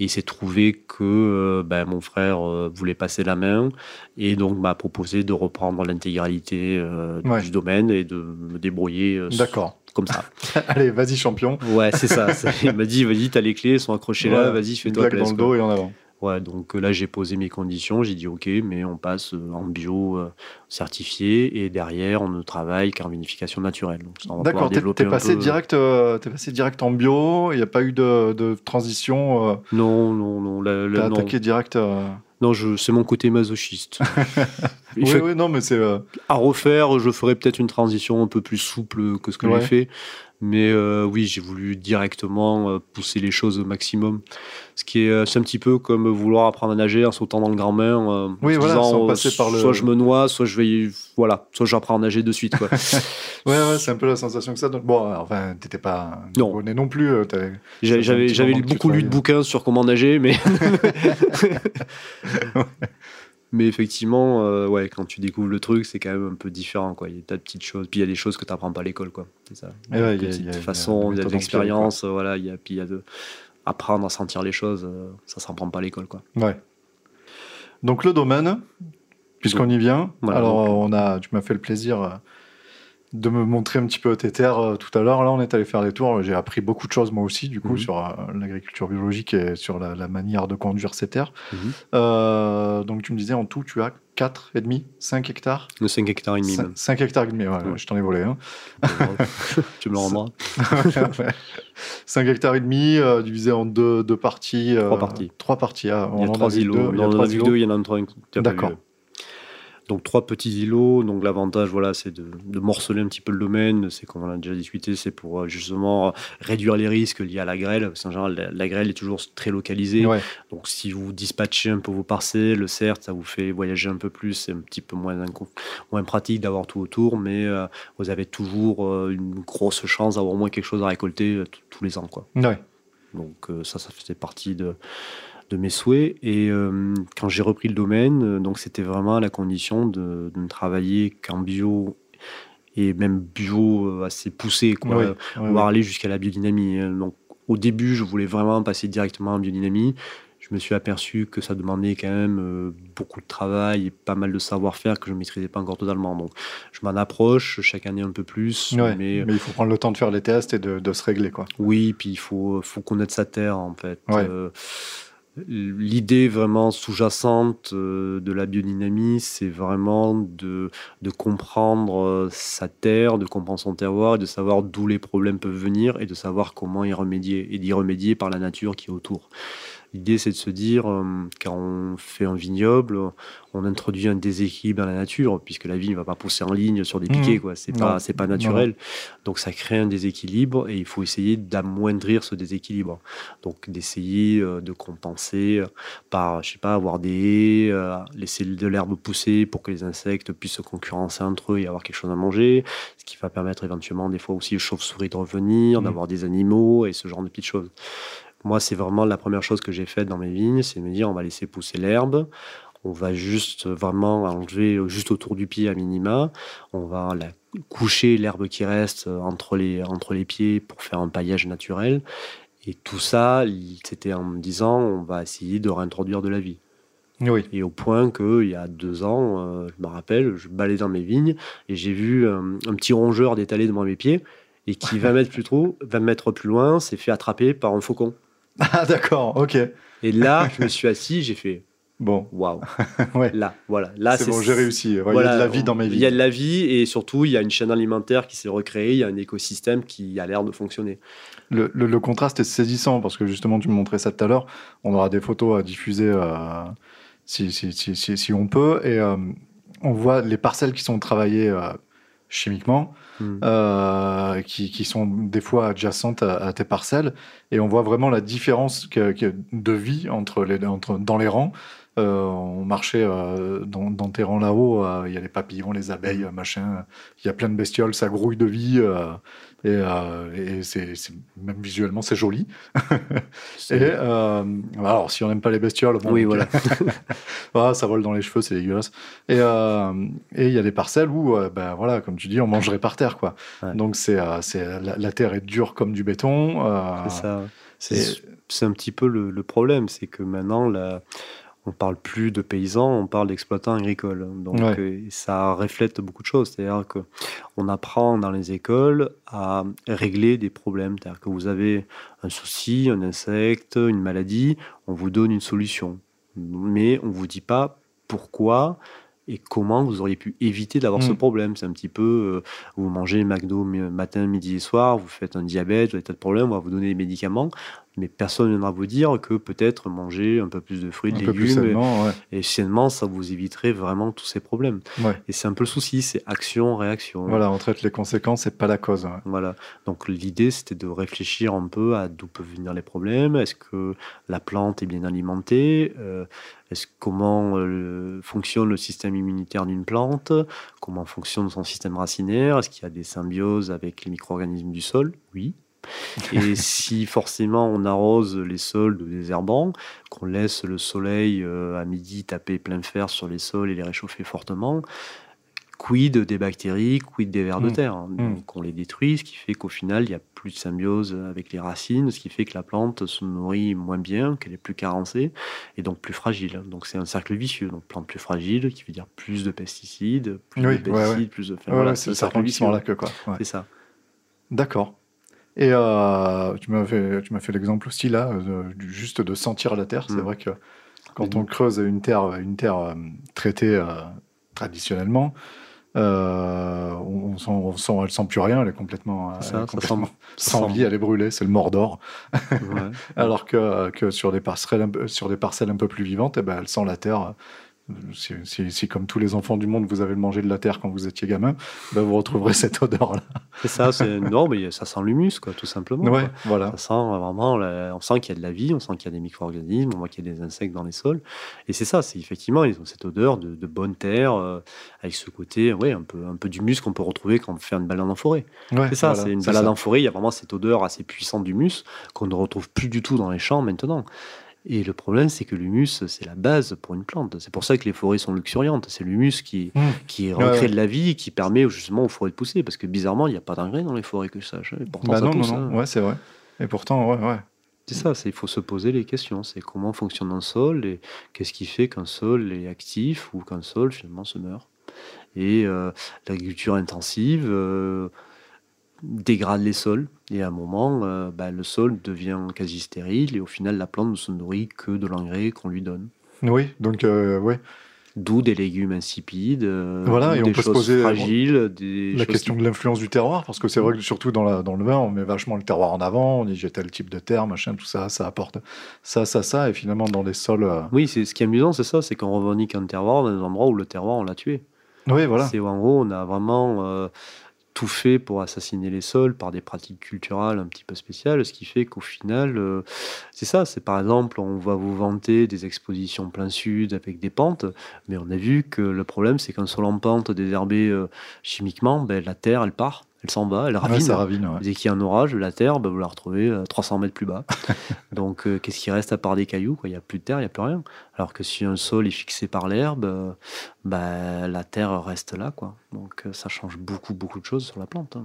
Et il s'est trouvé que euh, ben, mon frère euh, voulait passer la main et donc m'a proposé de reprendre l'intégralité euh, Ouais. du domaine et de me débrouiller D'accord. comme ça. Allez, vas-y, champion. Ouais, c'est ça. Il m'a dit, vas-y, t'as les clés, elles sont accrochées là, vas-y, fais-toi claque dans plaisir. le dos et en avant. Ouais, donc euh, là, j'ai posé mes conditions, j'ai dit, ok, mais on passe euh, en bio euh, certifié et derrière, on ne travaille qu'en vinification naturelle. D'accord, t'es passé, peu- direct, euh, passé direct en bio, il n'y a pas eu de, de transition, euh, Non, non, non. t'as attaqué direct. euh, non c'est mon côté masochiste. Oui, fait- oui, non, mais c'est. À refaire, je ferais peut-être une transition un peu plus souple que ce que Ouais. j'ai fait. Mais euh, oui, j'ai voulu directement euh, pousser les choses au maximum. Ce qui est, euh, c'est un petit peu comme vouloir apprendre à nager en sautant dans le grand bain. en Oui, se voilà, sans passer par le- Soit je me noie, soit je vais, voilà, soit j'apprends à nager de suite. Quoi. Ouais, ouais, c'est un peu la sensation que ça donne. Bon, enfin, t'étais pas Non. non. non plus. J'avais, beaucoup lu de bouquins sur comment nager, mais. Mais effectivement, euh, ouais, quand tu découvres le truc, c'est quand même un peu différent. Quoi. Il y a des tas de petites choses. Puis il y a des choses que tu n'apprends pas à l'école. Quoi. C'est ça. Ouais, il y a- il y a- il y a façon, la il y a de l'expérience. euh, Voilà, il y a, puis il y a de apprendre à sentir les choses. euh, ça s'apprend pas à l'école. Quoi. Ouais. Donc le domaine, puisqu'on y vient. Voilà, alors donc- on a, tu m'as fait le plaisir euh, de me montrer un petit peu tes terres euh, tout à l'heure. Là, on est allé faire des tours. J'ai appris beaucoup de choses moi aussi, du coup, Mhm. sur euh, l'agriculture biologique et sur la, la manière de conduire ces terres. Mhm. Euh, donc tu me disais en tout, tu as 4 et demi, 5 hectares? Le 5 hectares et demi même. 5 hectares et demi, ouais, Ouais. je t'en ai volé. Hein. tu me le rendras. 5 hectares et demi, euh, divisé en deux, deux parties. Trois parties. Trois parties. ah, Il y a trois îlots. deux, il y a Dans trois la îlots. vidéo, il y en a trois. D'accord. Donc trois petits îlots. Donc l'avantage, voilà, c'est de, de morceler un petit peu le domaine. C'est comme on a déjà discuté, c'est pour euh, justement réduire les risques liés à la grêle. Parce qu'en général, la, la grêle est toujours très localisée. Ouais. Donc si vous dispatchez un peu vos parcelles, certes, ça vous fait voyager un peu plus, c'est un petit peu moins, moins pratique d'avoir tout autour, mais euh, vous avez toujours euh, une grosse chance d'avoir au moins quelque chose à récolter tous les ans. Quoi. Ouais. Donc ça, ça faisait partie de, de mes souhaits. Et euh, quand j'ai repris le domaine, euh, donc c'était vraiment à la condition de, de ne travailler qu'en bio et même bio euh, assez poussé, quoi, Ouais, ouais, voire ouais. aller jusqu'à la biodynamie. Donc au début, je voulais vraiment passer directement en biodynamie. Je me suis aperçu que ça demandait quand même beaucoup de travail et pas mal de savoir-faire que je ne maîtrisais pas encore totalement. Donc je m'en approche chaque année un peu plus, Ouais, mais mais il faut prendre le temps de faire les tests et de, de se régler. Quoi. oui, puis il faut, faut connaître sa terre en fait. Ouais. Euh, L'idée vraiment sous-jacente euh, de la biodynamie, c'est vraiment de, comprendre euh, sa terre, de comprendre son terroir, de savoir d'où les problèmes peuvent venir et de savoir comment y remédier, et d'y remédier par la nature qui est autour. L'idée, c'est de se dire, euh, quand on fait un vignoble, on introduit un déséquilibre dans la nature, puisque la vigne ne va pas pousser en ligne sur des Mhm. piquets, quoi. C'est pas, c'est pas naturel. Donc, ça crée un déséquilibre et il faut essayer d'amoindrir ce déséquilibre. Donc, d'essayer euh, de compenser par, je sais pas, avoir des haies, euh, laisser de l'herbe pousser pour que les insectes puissent se concurrencer entre eux et avoir quelque chose à manger, ce qui va permettre éventuellement des fois aussi aux chauves-souris de revenir, Mhm. d'avoir des animaux et ce genre de petites choses. Moi, c'est vraiment la première chose que j'ai faite dans mes vignes, c'est de me dire on va laisser pousser l'herbe, on va juste vraiment enlever juste autour du pied à minima, on va la coucher l'herbe qui reste euh, entre les, entre les pieds pour faire un paillage naturel. Et tout ça, c'était en me disant on va essayer de réintroduire de la vie. Oui. Et au point qu'il y a deux ans, euh, je me rappelle, je balais dans mes vignes et j'ai vu euh, un petit rongeur d'étaler devant mes pieds et qui, 20 mètres plus, trop, 20 mètres plus loin, s'est fait attraper par un faucon. Ah, d'accord, ok. Et là, je me suis assis, j'ai fait Bon, waouh. ouais. Là, voilà. Là, c'est bon, j'ai réussi. Il y a de la vie dans mes Il y vies. a de la vie et surtout, il y a une chaîne alimentaire qui s'est recréée, il y a un écosystème qui a l'air de fonctionner. Le, le- le contraste est saisissant parce que justement, tu me montrais ça tout à l'heure. On aura des photos à diffuser euh, si, si, si, si, si on peut. Et euh, on voit les parcelles qui sont travaillées euh, chimiquement, Hmm. euh, qui, qui sont des fois adjacentes à, à tes parcelles. Et on voit vraiment la différence que- que- de vie entre les, entre, dans les rangs. Euh, on marchait euh, dans, dans tes rangs là-haut, euh, il y a les papillons, les abeilles, machin. Il y a plein de bestioles, ça grouille de vie. et et c'est même visuellement, c'est joli. Et alors, si on n'aime pas les bestioles, bon, Oui, voilà. Ah, ça vole dans les cheveux, c'est dégueulasse. Et et il y a des parcelles où, ben voilà, comme tu dis, on mangerait par terre, quoi. Ouais. Donc c'est c'est la, la terre est dure comme du béton. euh, C'est ça. C'est un petit peu le, le problème, c'est que maintenant, là, on parle plus de paysans, on parle d'exploitants agricoles. Donc Ouais. euh, ça reflète beaucoup de choses. C'est-à-dire que on apprend dans les écoles à régler des problèmes. C'est-à-dire que vous avez un souci, un insecte, une maladie, on vous donne une solution. Mais on vous dit pas pourquoi et comment vous auriez pu éviter d'avoir ce Mm. problème. C'est un petit peu, euh, vous mangez McDo mi- matin, midi et soir, vous faites un diabète, vous avez des tas de problèmes, on va vous donner des médicaments, mais personne ne viendra vous dire que peut-être manger un peu plus de fruits, de légumes sainement, ouais. et, sainement, ça vous éviterait vraiment tous ces problèmes. Ouais. Et c'est un peu le souci, c'est action-réaction. Voilà, on traite les conséquences et pas la cause. ouais. Voilà. Donc l'idée, c'était de réfléchir un peu à d'où peuvent venir les problèmes. Est-ce que la plante est bien alimentée? Euh, Est-ce comment euh, fonctionne le système immunitaire d'une plante? Comment fonctionne son système racinaire? Est-ce qu'il y a des symbioses avec les micro-organismes du sol? Oui. Et si forcément on arrose les sols de désherbants, qu'on laisse le soleil euh, à midi taper plein fer sur les sols et les réchauffer fortement, quid des bactéries, quid des vers de Mm. terre hein. Donc on les détruit, ce qui fait qu'au final il n'y a plus de symbiose avec les racines, ce qui fait que la plante se nourrit moins bien, qu'elle est plus carencée et donc plus fragile. Donc c'est un cercle vicieux. Donc plante plus fragile, qui veut dire plus de pesticides, plus Oui, de ouais, ouais. pesticides, plus de. enfin, Ouais, voilà, c'est le serpent cercle vicieux. la queue, quoi. C'est ça. D'accord. Et euh, tu m'as fait, tu m'as fait l'exemple aussi là, euh, juste de sentir la terre. C'est Mm. vrai que quand on creuse une terre, une terre euh, traitée euh, traditionnellement, euh, on, sent, on sent, elle sent plus rien, elle est complètement, euh, ça sent- sans vie, elle est brûlée, c'est le Mordor. Ouais. Alors que, que sur, des parcelles, un peu- sur des parcelles un peu plus vivantes, eh ben, elle sent la terre. Si, si- si, comme tous les enfants du monde, vous avez mangé de la terre quand vous étiez gamin, ben, vous retrouverez cette odeur-là. C'est ça, c'est non, mais ça sent l'humus, quoi, tout simplement. Ouais, quoi. voilà. Ça sent vraiment, la- on sent qu'il y a de la vie, on sent qu'il y a des micro-organismes, on voit qu'il y a des insectes dans les sols. Et c'est ça, c'est effectivement, ils ont cette odeur de, de bonne terre, euh, avec ce côté, ouais, un peu, un peu d'humus qu'on peut retrouver quand on fait une balade en forêt. Ouais, C'est ça, voilà, c'est une balade en forêt, il y a vraiment cette odeur assez puissante d'humus qu'on ne retrouve plus du tout dans les champs maintenant. Et le problème, c'est que l'humus, c'est la base pour une plante. C'est pour ça que les forêts sont luxuriantes. C'est l'humus qui, Mmh. qui recrée ouais. de la vie, qui permet justement aux forêts de pousser. Parce que bizarrement, il n'y a pas d'engrais dans les forêts que je sache. Et pourtant, Bah ça non, pousse, non, hein. non, ouais, c'est vrai. Et pourtant, ouais, ouais. C'est ça, il faut se poser les questions. C'est comment fonctionne un sol et qu'est-ce qui fait qu'un sol est actif ou qu'un sol finalement se meurt. Et euh, l'agriculture intensive, euh, dégrade les sols. Et à un moment, euh, bah, le sol devient quasi stérile et au final, la plante ne se nourrit que de l'engrais qu'on lui donne. Oui, donc, euh, ouais. D'où des légumes insipides, euh, Voilà, et on des se choses poser fragiles, des La question qui- de l'influence du terroir, parce que c'est vrai que surtout dans, la, dans le vin, on met vachement le terroir en avant, on dit j'ai tel type de terre, machin, tout ça, ça apporte ça, ça, ça, et finalement dans les sols. euh, Oui, c'est ce qui est amusant, c'est ça, c'est qu'on revendique un terroir dans des endroits où le terroir, on l'a tué. Oui, voilà. C'est où, en gros, on a vraiment euh, tout fait pour assassiner les sols par des pratiques culturelles un petit peu spéciales, ce qui fait qu'au final, euh, c'est ça. C'est par exemple, on va vous vanter des expositions plein sud avec des pentes, mais on a vu que le problème, c'est qu'un sol en pente désherbé euh, chimiquement, ben, la terre, elle part, elle s'en va, elle Ouais, ravine. ça ravine. ouais. Dès qu'il y a un orage, la terre, ben, vous la retrouvez euh, 300 mètres plus bas. Donc, euh, qu'est-ce qui reste à part des cailloux quoi? Il n'y a plus de terre, il n'y a plus rien. Alors que si un sol est fixé par l'herbe, euh, ben, la terre reste là. Quoi. Donc, euh, ça change beaucoup, beaucoup de choses sur la plante. hein.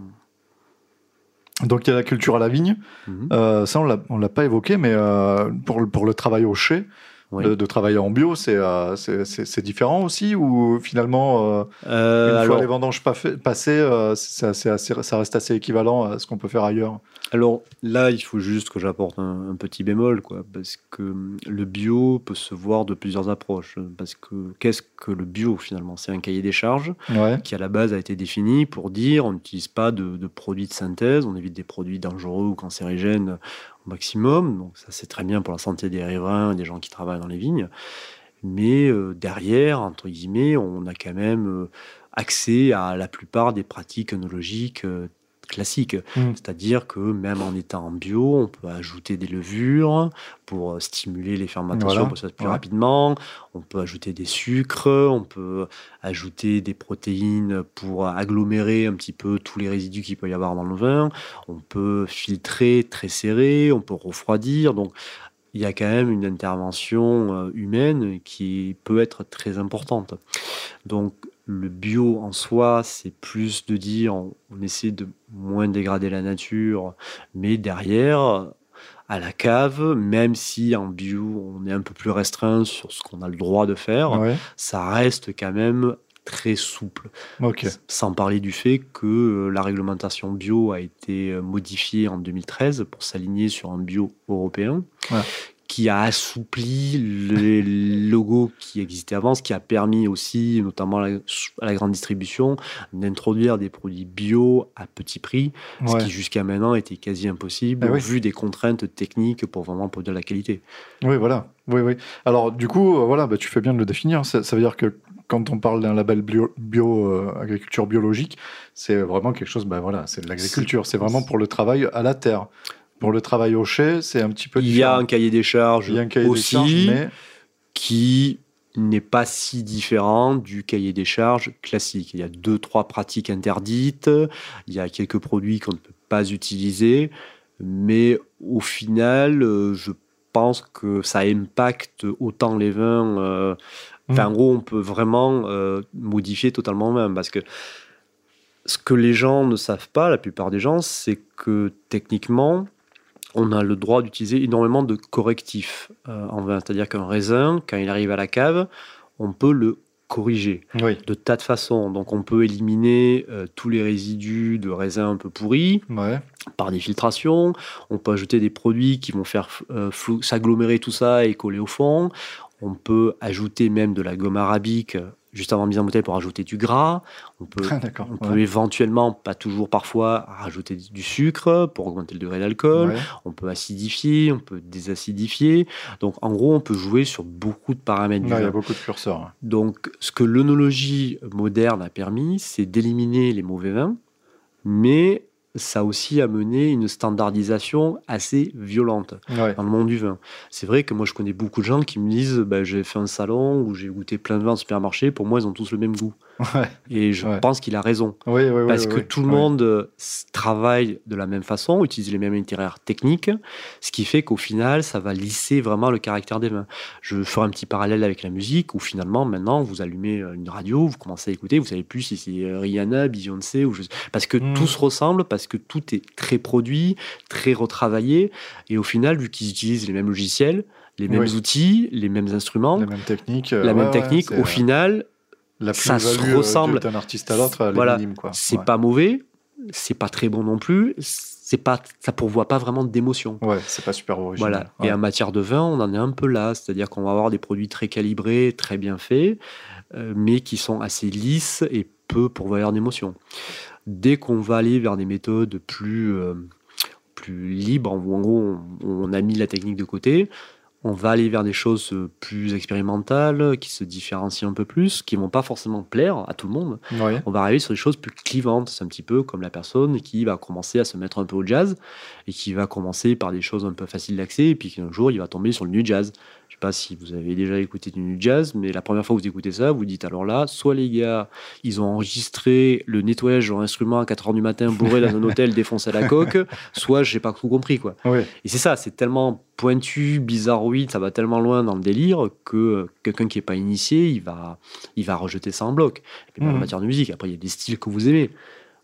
Donc il y a la culture à la vigne, Mhm. Euh, ça on l'a- on l'a pas évoqué, mais euh, pour, le- pour le travail au chai, Oui. de, de travailler en bio, c'est euh, c'est- différent aussi, ou finalement, euh, Euh, une alors, fois les vendanges pas fait- passées, euh, assez- ça reste assez équivalent à ce qu'on peut faire ailleurs? Alors là, il faut juste que j'apporte un, un petit bémol, quoi, parce que le bio peut se voir de plusieurs approches. Parce que qu'est-ce que le bio finalement? C'est un cahier des charges Ouais. qui à la base a été défini pour dire on n'utilise pas de, de produits de synthèse, on évite des produits dangereux ou cancérigènes maximum. Donc ça c'est très bien pour la santé des riverains des gens qui travaillent dans les vignes. Mais euh, derrière, entre guillemets, on a quand même euh, accès à la plupart des pratiques œnologiques classiques. Mm. C'est-à-dire que même en étant en bio, on peut ajouter des levures pour euh, stimuler les fermentations Voilà, pour que ça plus ouais. rapidement. On peut ajouter des sucres, on peut ajouter des protéines pour agglomérer un petit peu tous les résidus qu'il peut y avoir dans le vin. On peut filtrer très serré, on peut refroidir. Donc, il y a quand même une intervention euh, humaine qui peut être très importante. Donc, le bio en soi, c'est plus de dire on, on essaie de moins dégrader la nature, mais derrière, à la cave, même si en bio on est un peu plus restreint sur ce qu'on a le droit de faire, Ouais. ça reste quand même très souple. Sans parler du fait que euh, la réglementation bio a été euh, modifiée en 2013 pour s'aligner sur un bio européen. Ouais. Qui a assoupli les logos qui existaient avant, ce qui a permis aussi, notamment à la, à la grande distribution, d'introduire des produits bio à petit prix, ce qui jusqu'à maintenant était quasi impossible oui. vu des contraintes techniques pour vraiment produire la qualité. Oui, voilà. Oui, oui. Alors, du coup, euh, voilà, bah, tu fais bien de le définir. Ça, ça veut dire que quand on parle d'un label bio, bio, euh, agriculture biologique, c'est vraiment quelque chose, bah, voilà, c'est de l'agriculture. C'est vraiment pour le travail à la terre. Pour le travail au chai, c'est un petit peu Il y a différent. un cahier des charges Il y a un cahier des aussi, charges, mais qui n'est pas si différent du cahier des charges classique. Il y a deux, trois pratiques interdites, il y a quelques produits qu'on ne peut pas utiliser, mais au final, euh, je pense que ça impacte autant les vins. euh, Enfin, Mm. en gros, on peut vraiment euh, modifier totalement le vin, parce que ce que les gens ne savent pas, la plupart des gens, c'est que techniquement, on a le droit d'utiliser énormément de correctifs euh, en vin. C'est-à-dire qu'un raisin, quand il arrive à la cave, on peut le corriger oui. de tas de façons. Donc on peut éliminer euh, tous les résidus de raisin un peu pourris Ouais. par des filtrations. On peut ajouter des produits qui vont faire euh, s'agglomérer tout ça et coller au fond. On peut ajouter même de la gomme arabique juste avant mise en bouteille pour ajouter du gras. On peut Ah, ouais. peut éventuellement, pas toujours parfois, rajouter du sucre pour augmenter le degré d'alcool. Ouais. On peut acidifier, on peut désacidifier. Donc en gros, on peut jouer sur beaucoup de paramètres du Ouais, il y a beaucoup de curseurs. Donc ce que l'œnologie moderne a permis, c'est d'éliminer les mauvais vins, mais ça a aussi amené une standardisation assez violente Ouais. dans le monde du vin. C'est vrai que moi je connais beaucoup de gens qui me disent bah, j'ai fait un salon où j'ai goûté plein de vins au supermarché, pour moi ils ont tous le même goût. Ouais. Et je Ouais. pense qu'il a raison. Oui, oui, oui, Parce oui, que tout le monde euh, travaille de la même façon, utilise les mêmes itinéraires techniques, ce qui fait qu'au final, ça va lisser vraiment le caractère des vins. Je ferai un petit parallèle avec la musique, où finalement, maintenant, vous allumez euh, une radio, vous commencez à écouter, vous savez plus si c'est euh, Rihanna, Beyoncé, ou je... parce que Mm. tout se ressemble, parce que tout est très produit, très retravaillé, et au final, vu qu'ils utilisent les mêmes logiciels, les mêmes Oui. outils, les mêmes instruments, La même technique. euh, la ouais, même technique, au final, la ça se euh, ressemble. d'un artiste à l'autre, Voilà. c'est Ouais. pas mauvais, c'est pas très bon non plus. C'est pas, ça pourvoit pas vraiment d'émotion. Ouais, c'est pas super original. Voilà. Ouais. Et en matière de vin, on en est un peu là. C'est-à-dire qu'on va avoir des produits très calibrés, très bien faits, euh, mais qui sont assez lisses et peu pourvoyeurs d'émotion. Dès qu'on va aller vers des méthodes plus, euh, plus libres, en en gros, on, on a mis la technique de côté, on va aller vers des choses plus expérimentales, qui se différencient un peu plus, qui vont pas forcément plaire à tout le monde on va arriver sur des choses plus clivantes. C'est un petit peu comme la personne qui va commencer à se mettre un peu au jazz et qui va commencer par des choses un peu faciles d'accès et puis qu'un jour il va tomber sur le nu jazz. Je sais pas si vous avez déjà écouté du jazz, mais la première fois que vous écoutez ça, vous dites alors là, soit les gars, ils ont enregistré le nettoyage de leur instrument à 4h du matin bourré dans un hôtel défoncé à la coque, soit j'ai pas tout compris quoi. Et c'est ça, c'est tellement pointu, bizarroïde, ça va tellement loin dans le délire que euh, quelqu'un qui n'est pas initié, il va, il va rejeter ça en bloc. Et en Mhm. matière de musique, après, il y a des styles que vous aimez.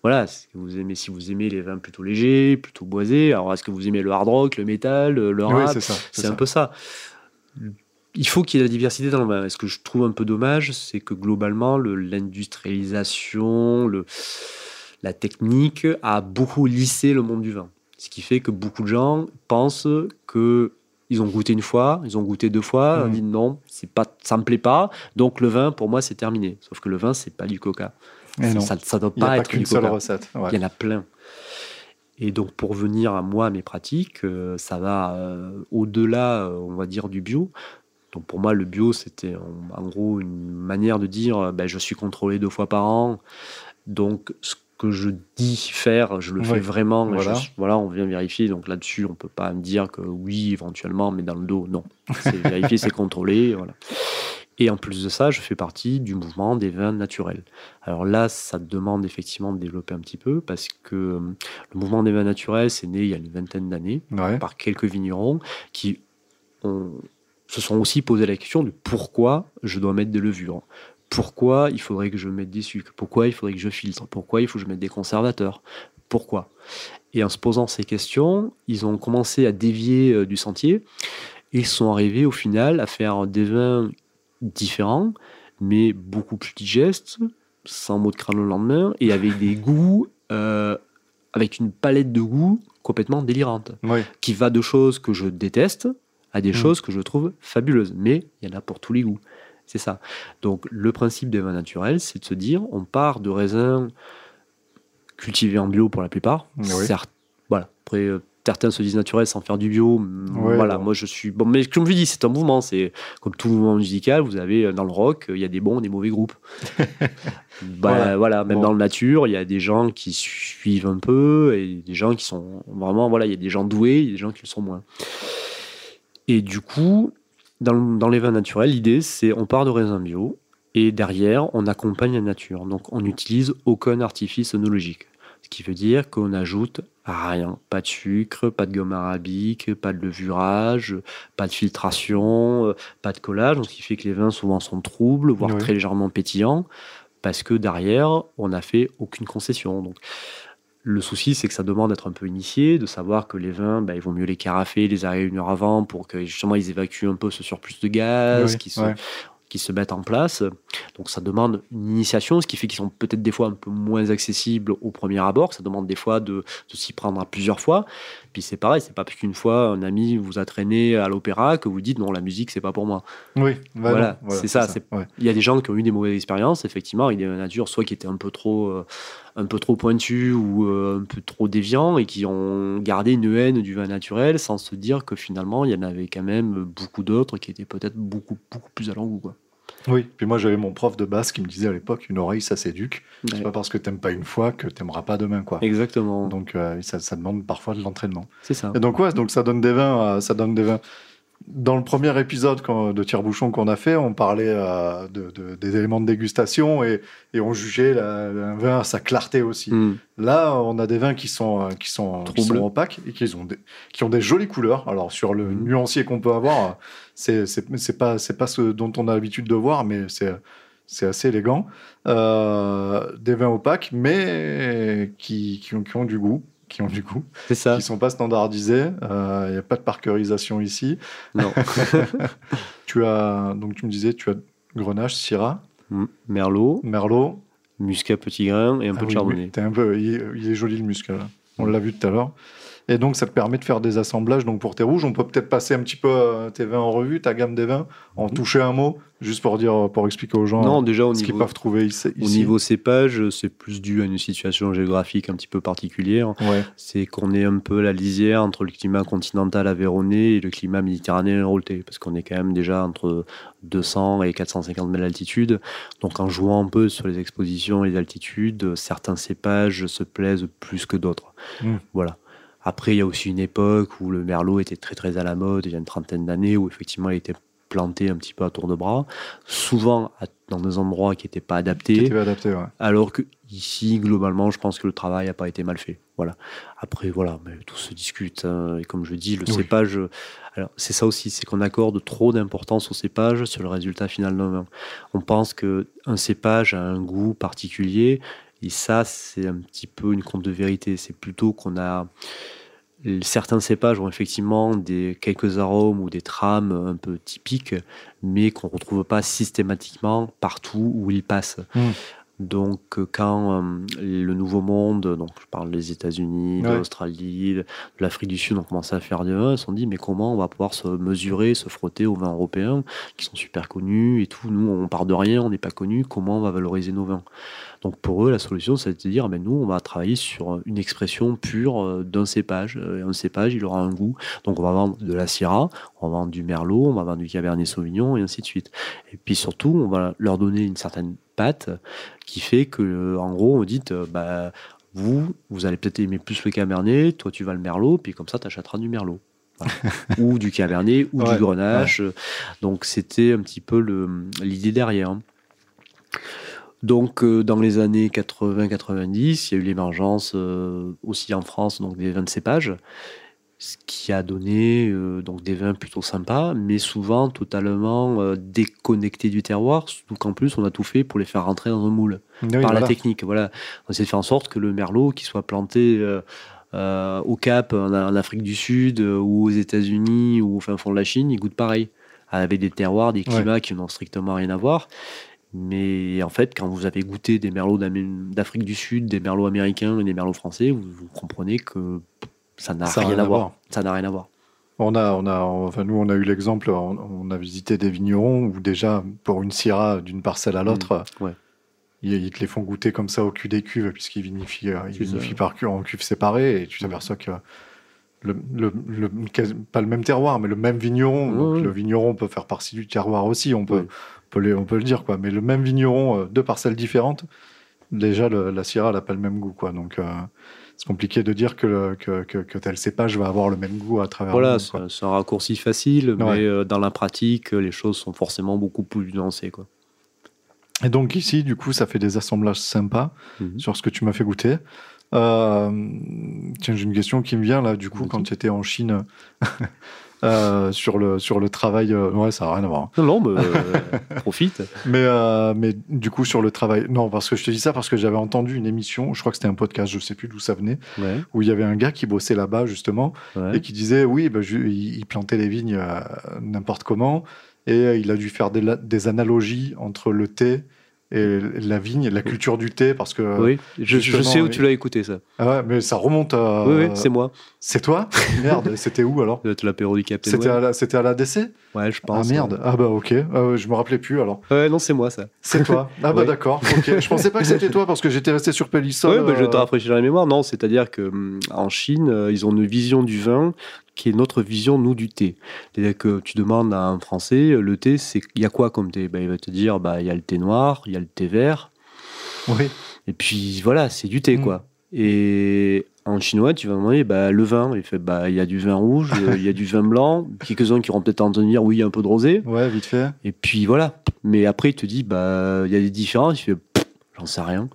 Voilà, ce que vous aimez, si vous aimez les vins plutôt légers, plutôt boisés, alors est-ce que vous aimez le hard rock, le métal, le rap? C'est un peu ça. Il faut qu'il y ait la diversité dans le vin. Et ce que je trouve un peu dommage, c'est que globalement, le- l'industrialisation, la technique a beaucoup lissé le monde du vin. Ce qui fait que beaucoup de gens pensent que ils ont goûté une fois, ils ont goûté deux fois, Mhm. on dit non, c'est pas, ça me plaît pas, donc le vin pour moi c'est terminé. Sauf que le vin c'est pas du coca. Et. Ça, ça doit Il n'y a pas être du seule coca. recette. Ouais. Il y en a plein. Et donc, pour venir à moi, mes pratiques, euh, ça va euh, au-delà, euh, on va dire, du bio. Donc, pour moi, le bio, c'était en, gros une manière de dire ben, je suis contrôlé deux fois par an. Donc, ce que je dis faire, je le fais vraiment. Voilà. je- voilà, on vient vérifier. Donc, là-dessus, on peut pas me dire que oui, éventuellement, mais dans le dos, non. C'est vérifier, c'est contrôler. Voilà. Et en plus de ça, je fais partie du mouvement des vins naturels. Alors là, ça demande effectivement de développer un petit peu parce que euh, le mouvement des vins naturels, c'est né il y a une vingtaine d'années Ouais. par quelques vignerons qui ont- se sont aussi posé la question de pourquoi je dois mettre des levures. Pourquoi il faudrait que je mette des sucres? Pourquoi il faudrait que je filtre? Pourquoi il faut que je mette des conservateurs? Pourquoi? Et en se posant ces questions, ils ont commencé à dévier euh, du sentier et sont arrivés au final à faire des vins différents, mais beaucoup plus digestes, sans mot de crâne le lendemain, et avec des goûts, euh, avec une palette de goûts complètement délirante, qui va de choses que je déteste à des Mm. choses que je trouve fabuleuses. Mais il y en a pour tous les goûts. C'est ça. Donc le principe des vins naturels, c'est de se dire, on part de raisins cultivés en bio pour la plupart. Oui. Certes, voilà. Après, euh, certains se disent naturels sans faire du bio. Ouais, voilà, bon. moi je suis bon, mais comme je dis, c'est un mouvement. C'est comme tout mouvement musical. Vous avez euh, dans le rock, il y a des bons, des mauvais groupes. Bah, Voilà. voilà. même Bon. dans le nature, il y a des gens qui suivent un peu et des gens qui sont vraiment voilà, il y a des gens doués, il y a des gens qui le sont moins. Et du coup, dans les vins naturels, l'idée c'est on part de raisins bio et derrière on accompagne la nature. Donc on n'utilise aucun artifice œnologique. Ce qui veut dire qu'on ajoute rien. Pas de sucre, pas de gomme arabique, pas de levurage, pas de filtration, euh, pas de collage. Ce qui fait que les vins souvent sont troubles, voire Oui. très légèrement pétillants, parce que derrière, on n'a fait aucune concession. Donc, le souci, c'est que ça demande d'être un peu initié, de savoir que les vins, ben, il vaut mieux les carafer, les arrêter une heure avant pour que justement ils évacuent un peu ce surplus de gaz Oui, qui se, ouais. Qui se mettent en place. Donc ça demande une initiation, ce qui fait qu'ils sont peut-être des fois un peu moins accessibles au premier abord. Ça demande des fois de, de s'y prendre à plusieurs fois. Puis c'est pareil, c'est pas parce qu'une fois un ami vous a traîné à l'opéra que vous dites non, la musique c'est pas pour moi. Oui, bah Voilà, c'est ça, Ouais. Il y a des gens qui ont eu des mauvaises expériences, effectivement, avec des natures soit qui étaient un peu trop, euh, un peu trop pointus ou euh, un peu trop déviants et qui ont gardé une haine du vin naturel sans se dire que finalement il y en avait quand même beaucoup d'autres qui étaient peut-être beaucoup, beaucoup plus à leur goût. Quoi. Oui, puis moi j'avais mon prof de basse qui me disait à l'époque une oreille ça s'éduque. C'est Ouais. pas parce que t'aimes pas une fois que t'aimeras pas demain quoi. Exactement, Donc euh, ça, ça demande parfois de l'entraînement. c'est ça. Et donc ouais, donc ça donne des vins, euh, ça donne des vins. Dans le premier épisode de Tire-Bouchon qu'on a fait, on parlait euh, de, de- des éléments de dégustation et, et on jugeait la- un vin à sa clarté aussi. Hmm. Là, on a des vins qui sont, euh, qui sont, qui sont opaques et qui ont, des, qui ont des jolies couleurs. Alors, sur le Mhm. nuancier qu'on peut avoir, c'est pas, c'est pas ce dont on a l'habitude de voir, mais c'est c'est assez élégant. Euh, des vins opaques, mais qui, qui, ont, qui ont du goût. Qui ont du goût, C'est ça. qui sont pas standardisés. Il n'y a pas de parkerisation ici. Non. Tu as, donc tu me disais, tu as Grenache, Syrah, Hmm. Merlot, Merlot, Muscat petit grain et un Ah peu de oui, chardonnay. oui, t'es un peu, il, est- il est joli le muscat. là. On l'a vu tout à l'heure. Et donc, ça te permet de faire des assemblages. Donc, pour tes rouges, on peut peut-être passer un petit peu euh, tes vins en revue, ta gamme des vins, en toucher un mot, juste pour dire, pour expliquer aux gens Mhm. Non, déjà au ce qu'ils peuvent trouver ici. au niveau cépage, c'est plus dû à une situation géographique un petit peu particulière. Ouais. C'est qu'on est un peu la lisière entre le climat continental aveyronais et le climat méditerranéen rôleté, parce qu'on est quand même déjà entre 200 et 450 mètres d'altitude. Donc en jouant un peu sur les expositions et les altitudes, certains cépages se plaisent plus que d'autres. Mm. Voilà. Après, il y a aussi une époque où le merlot était très très à la mode, il y a une trentaine d'années, où effectivement il était planté un petit peu à tour de bras, souvent à- dans des endroits qui n'étaient pas adaptés. adapté, ouais. Alors que ici, globalement, je pense que le travail n'a pas été mal fait. Voilà. Après, voilà, mais tout se discute. hein. Et comme je dis, le Oui. cépage, alors c'est ça aussi, c'est qu'on accorde trop d'importance au cépage sur le résultat final d'un vin. On pense que un cépage a un goût particulier, et ça, c'est un petit peu une conte de vérité. C'est plutôt qu'on a certains cépages ont effectivement des quelques arômes ou des trames un peu typiques, mais qu'on retrouve pas systématiquement partout où ils passent. Mm. Donc, quand euh, le Nouveau Monde, donc je parle des États-Unis, de Ouais. l'Australie, de l'Afrique du Sud, ont commencé à faire des vins, ils se sont dit mais comment on va pouvoir se mesurer, se frotter aux vins européens qui sont super connus et tout. Nous, on part de rien, on n'est pas connus. Comment on va valoriser nos vins? Donc, pour eux, la solution, c'est de dire ben nous, on va travailler sur une expression pure euh, d'un cépage. Euh, Un cépage, il aura un goût. Donc, on va vendre de la Syrah, on va vendre du Merlot, on va vendre du Cabernet Sauvignon et ainsi de suite. Et puis surtout, on va leur donner une certaine pâte qui fait que, euh, en gros, on dit, euh, bah, vous, vous allez peut-être aimer plus le Cabernet, toi tu vas le Merlot, puis comme ça, tu achèteras du Merlot. Voilà. ou du Cabernet, ou Ouais, du Grenache. Donc c'était un petit peu l'idée derrière. Donc euh, dans les années 80-90, il y a eu l'émergence euh, aussi en France donc des vins de cépage, ce qui a donné euh, donc des vins plutôt sympas, mais souvent totalement déconnectés du terroir, surtout qu'en plus on a tout fait pour les faire rentrer dans un moule Oui, par voilà. la technique. Voilà, on essaie de faire en sorte que le merlot qui soit planté au Cap, en, en Afrique du Sud ou aux États-Unis ou au fin fond de la Chine, il goûte pareil, avec des terroirs, des climats qui n'ont strictement rien à voir. Mais en fait, quand vous avez goûté des merlots d'Afrique du Sud, des merlots américains et des merlots français, vous, vous comprenez que ça n'a rien, à voir. Ça n'a rien à voir. On a, on a, enfin nous, on a eu l'exemple, on, on a visité des vignerons où déjà, pour une syrah d'une parcelle à l'autre, Mmh, ouais. ils, ils te les font goûter comme ça au cul des cuves, puisqu'ils vinifient, euh, ils vinifient par cu- en cuves séparées, et tu t'aperçois que le, le- pas le même terroir, mais le même vigneron. Donc ouais. le vigneron peut faire partie du terroir aussi, on peut. On peut, le, on peut le dire, quoi. Mais le même vigneron, euh, deux parcelles différentes, déjà, le- la syrah, elle n'a pas le même goût, quoi. Donc, euh, c'est compliqué de dire que, le- que, que, que tel cépage va avoir le même goût à travers Voilà, c'est un- raccourci facile, mais euh, dans la pratique, les choses sont forcément beaucoup plus nuancées. Quoi. Et donc ici, du coup, ça fait des assemblages sympas Mhm. sur ce que tu m'as fait goûter. Euh, tiens, j'ai une question qui me vient là, du coup, quand tu étais en Chine, euh, sur, le, sur le travail. euh, ouais, ça n'a rien à voir. Non, non, mais euh, profite. Mais, euh, mais du coup, sur le travail. Non, parce que je te dis ça parce que j'avais entendu une émission, je crois que c'était un podcast, je sais plus d'où ça venait, Ouais, où il y avait un gars qui bossait là-bas, justement, ouais. et qui disait oui, bah, je- il, plantait les vignes n'importe comment, et il a dû faire des analogies entre le thé et la vigne, la culture du thé, parce que. oui, je, sais où tu l'as écouté ça. Ah ouais, mais ça remonte à. oui, oui, c'est moi. C'est toi Merde, c'était où alors C'était l'apéro du C'était à la- c'était à l'ADC Ouais, je Ah pense. merde, ah bah ok, Ah ouais, je me rappelais plus alors. Ouais, non, c'est moi ça. C'est toi Ah bah d'accord, ok. Je pensais pas que c'était toi parce que j'étais resté sur Pélissol. Oui, bah, je euh, te rafraîchis la mémoire. Non, c'est-à-dire que hum, en Chine, euh, ils ont une vision du vin qui est notre vision, nous, du thé. C'est-à-dire que tu demandes à un Français, euh, le thé, c'est il y a quoi comme thé? Bah, Il va te dire, bah, il y a le thé noir, il y a le thé vert, Oui. et puis voilà, c'est du thé, Mm. quoi. Et en chinois, tu vas demander bah, le vin. Il fait, bah, il y a du vin rouge, euh, il y a du vin blanc, quelques-uns qui auront peut-être entendu dire, oui, il y a un peu de rosé. Ouais, vite fait. Et puis voilà. Mais après, il te dit, bah, il y a des différences. Il fait, j'en sais rien.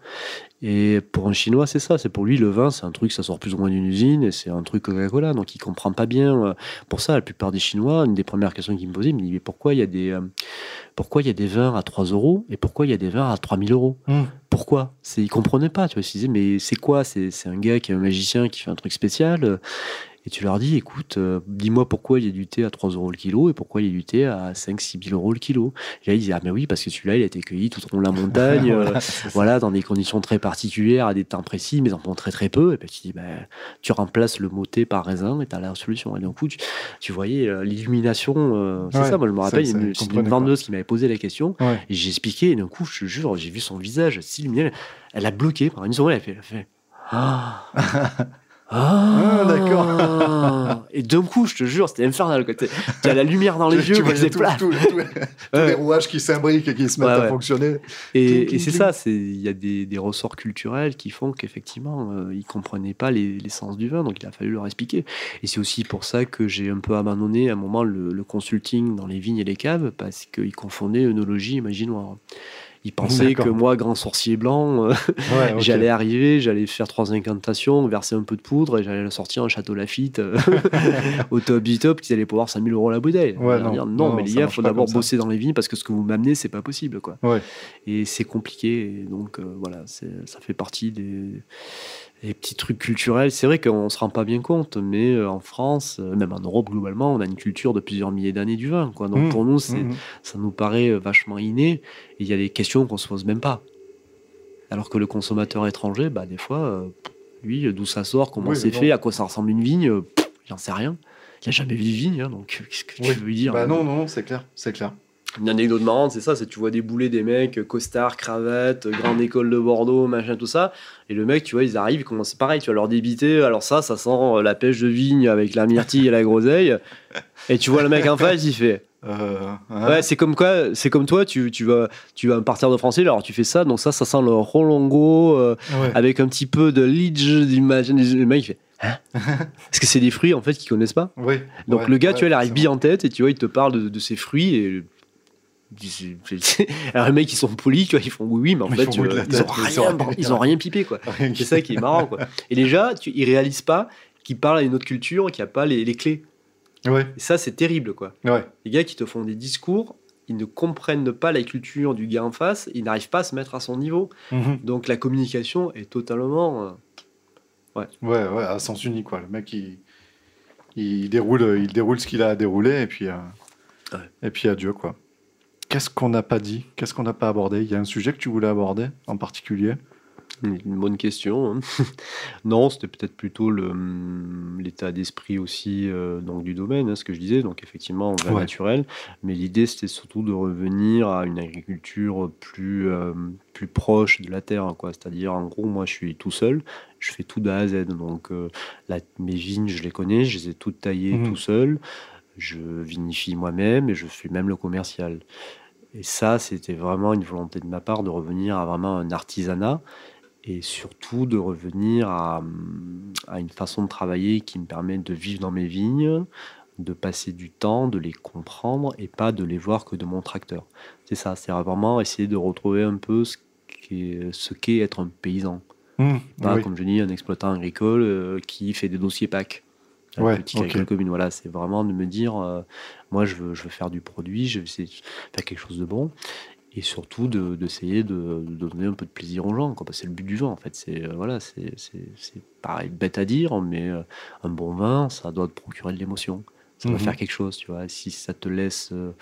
Et pour un Chinois, c'est ça. C'est pour lui, le vin, c'est un truc, ça sort plus ou moins d'une usine et c'est un truc Coca-Cola. Donc, il comprend pas bien. euh, Pour ça, la plupart des Chinois, une des premières questions qu'ils me posaient, ils me disaient, mais pourquoi il y a des, euh, pourquoi il y a des vins à 3 euros et pourquoi il y a des vins à 3000 euros? Hmm. Pourquoi? C'est, Ils comprenaient pas. Tu vois, ils se disaient, mais c'est quoi? C'est, c'est un gars qui est un magicien qui fait un truc spécial. Et tu leur dis, écoute, euh, dis-moi pourquoi il y a du thé à 3 euros le kilo et pourquoi il y a du thé à 5-6 000 euros le kilo. Et là, ils disaient, ah mais oui, parce que celui-là, il a été cueilli tout au long de la montagne, euh, Voilà, dans des conditions très particulières, à des temps précis, mais en prend très très peu. Et puis tu dis, ben, tu remplaces le mot thé par raisin et tu as la solution. Et d'un coup, tu, tu voyais euh, l'illumination. euh, c'est Ouais, ça, moi je me rappelle, ça, une, une vendeuse qui m'avait posé la question. Ouais. Et j'ai expliqué, et d'un coup, je te jure, j'ai vu son visage s'illuminer. Elle a bloqué pendant une seconde, elle a fait. Elle a fait ah, Ah, d'accord. Et d'un coup, je te jure, c'était infernal. T'as t'as la lumière dans les Tu- yeux, tu c'est tout- tout- tout- tous Ouais. les rouages qui s'imbriquent et qui se mettent Ouais, à fonctionner. Et, c'est ça, il y a des, des ressorts culturels qui font qu'effectivement, euh, ils comprenaient pas les- l'essence du vin, donc il a fallu leur expliquer. Et c'est aussi pour ça que j'ai un peu abandonné à un moment le, le consulting dans les vignes et les caves, parce qu'ils confondaient œnologie et magie noire. Ils pensaient que moi, grand sorcier blanc, euh, Ouais, j'allais arriver, j'allais faire trois incantations, verser un peu de poudre et j'allais la sortir en château Lafitte euh, au top du top, qu'ils allaient pouvoir 5000 euros la bouteille. Ouais, non. dire, Non, non, mais les gars, faut d'abord bosser dans les vignes parce que ce que vous m'amenez, c'est pas possible. quoi Ouais. et c'est compliqué. Et donc euh, voilà, ça fait partie des, des petits trucs culturels. C'est vrai qu'on se rend pas bien compte, mais euh, en France, euh, même en Europe globalement, on a une culture de plusieurs milliers d'années du vin. Quoi. Donc Mmh, pour nous, mmh. ça nous paraît euh, vachement inné. Il y a des questions qu'on se pose même pas. Alors que le consommateur étranger, bah, des fois, lui, d'où ça sort, comment Oui, c'est bon. fait, à quoi ça ressemble une vigne, pff, il n'en sait rien. Il n'a jamais vu de vigne, hein, donc qu'est-ce que Oui. tu veux dire Bah non, non, non, c'est clair, c'est clair. Une anecdote marrante, c'est ça, c'est tu vois des boulets des mecs, costard, cravate, grande école de Bordeaux, machin, tout ça. Et le mec, tu vois, ils arrivent, ils commencent pareil, tu vas leur débiter. Alors ça, ça sent euh, la pêche de vigne avec la myrtille et la groseille. Et tu vois le mec en face, il fait. Euh, hein. Ouais, c'est comme quoi, c'est comme toi, tu, tu vas, tu vas partir de français, alors tu fais ça, donc ça, ça sent le Rolongo euh, Ouais. avec un petit peu de lidge d'imagine. Le mec, il fait. Hein Parce que c'est des fruits en fait qu'ils connaissent pas. Oui. Donc Ouais, le gars, ouais, tu vois, il arrive bien en tête et tu vois, il te parle de, de ses fruits et. Alors les mecs ils sont polis, tu vois, ils font oui, oui, mais en fait euh, ils, tête, ont rien, ils ont rien pipé quoi. C'est ça qui est marrant quoi. Et déjà, tu, ils réalisent pas qu'ils parlent à une autre culture, qu'il n'y a pas les, les clés. Ouais, Et ça c'est terrible quoi. ouais. Les gars qui te font des discours, ils ne comprennent pas la culture du gars en face, ils n'arrivent pas à se mettre à son niveau. Mhm. Donc la communication est totalement. euh, Ouais, ouais, à sens unique, quoi. Le mec, il, il, déroule, il déroule ce qu'il a à dérouler et puis, euh, Ouais. et puis adieu, quoi. Qu'est-ce qu'on n'a pas dit Qu'est-ce qu'on n'a pas abordé? Il y a un sujet que tu voulais aborder en particulier? Une bonne question. hein. non, c'était peut-être plutôt hum, l'état d'esprit aussi euh, donc, du domaine, hein, ce que je disais. Donc effectivement, on va Ouais. naturel. Mais l'idée, c'était surtout de revenir à une agriculture plus, euh, plus proche de la terre. quoi. C'est-à-dire, en gros, moi, je suis tout seul. Je fais tout d'A à Z. Donc euh, la- mes vignes, je les connais. Je les ai toutes taillées Mhm. tout seul. Je vinifie moi-même et je fais même le commercial. Et ça, c'était vraiment une volonté de ma part de revenir à vraiment un artisanat et surtout de revenir à, à une façon de travailler qui me permet de vivre dans mes vignes, de passer du temps, de les comprendre et pas de les voir que de mon tracteur. C'est ça, c'est vraiment essayer de retrouver un peu ce qu'est ce qu'est être un paysan. Mhm, Pas, oui. comme je dis, un exploitant agricole euh, qui fait des dossiers PAC. Ouais, petit ok. agricole commune. Voilà, c'est vraiment de me dire, euh, moi, je veux, je veux faire du produit, je vais essayer de faire quelque chose de bon. Et surtout de- d'essayer de, de donner un peu de plaisir aux gens. C'est le but du vin, en fait. C'est euh, voilà, c'est pareil, bête à dire, mais euh, un bon vin, ça doit te procurer de l'émotion. Ça doit Mhm. faire quelque chose, tu vois. Si ça te laisse euh,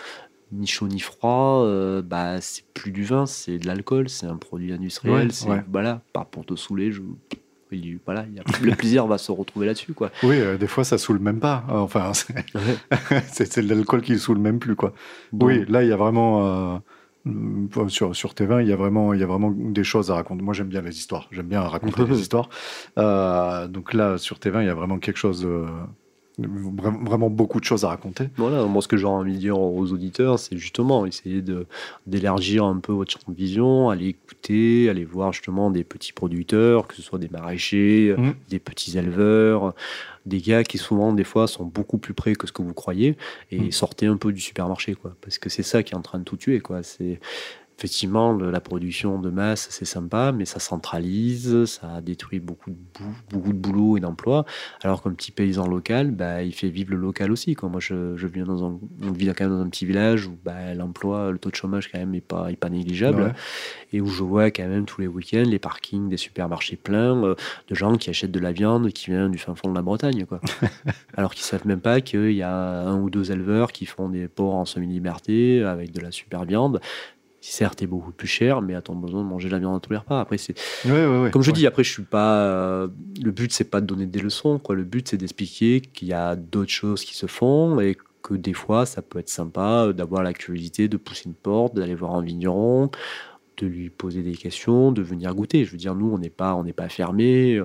ni chaud ni froid, euh, bah c'est plus du vin, c'est de l'alcool, c'est un produit industriel. Ouais, c'est ouais. voilà, pas pour te saouler. Je, il- voilà, il y a- le plaisir va se retrouver là-dessus, quoi. Oui, euh, des fois, ça saoule même pas. Euh, Enfin, c'est- l'alcool qui saoule même plus, quoi. Oui, là, il y a vraiment. euh, mm, sur, sur tes vins, il y, a vraiment, il y a vraiment des choses à raconter. Moi, j'aime bien les histoires. J'aime bien raconter des histoires. Euh, donc là, sur tes vins, il y a vraiment quelque chose. Vra- vraiment beaucoup de choses à raconter. Voilà, moi ce que j'ai envie de dire aux auditeurs, c'est justement essayer d'élargir un peu votre champ de vision, aller écouter, aller voir justement des petits producteurs, que ce soit des maraîchers, Mhm. des petits éleveurs, des gars qui souvent des fois sont beaucoup plus près que ce que vous croyez, et Mhm. sortez un peu du supermarché, quoi, parce que c'est ça qui est en train de tout tuer, quoi. C'est effectivement, le- la production de masse, c'est sympa, mais ça centralise, ça détruit beaucoup de, bou- beaucoup de boulot et d'emplois. Alors qu'un petit paysan local, bah, il fait vivre le local aussi. Quoi. Moi, je, je viens dans un, on vit quand même dans un petit village où bah, l'emploi, le taux de chômage quand même n'est pas, est pas négligeable. Ouais. Et où je vois quand même tous les week-ends les parkings des supermarchés pleins euh, de gens qui achètent de la viande qui vient du fin fond de la Bretagne. Quoi. Alors qu'ils savent même pas qu'il y a un ou deux éleveurs qui font des porcs en semi-liberté avec de la super viande. Qui Certes, est beaucoup plus cher, mais a-t-on besoin de manger de la viande à tous les repas Après, c'est Ouais, ouais, ouais. comme je dis, après, je suis pas. euh, le but, c'est pas de donner des leçons. Quoi. Le but, c'est d'expliquer qu'il y a d'autres choses qui se font et que des fois, ça peut être sympa d'avoir la curiosité de pousser une porte, d'aller voir un vigneron, de lui poser des questions, de venir goûter. Je veux dire, nous, on n'est pas, on n'est pas fermé.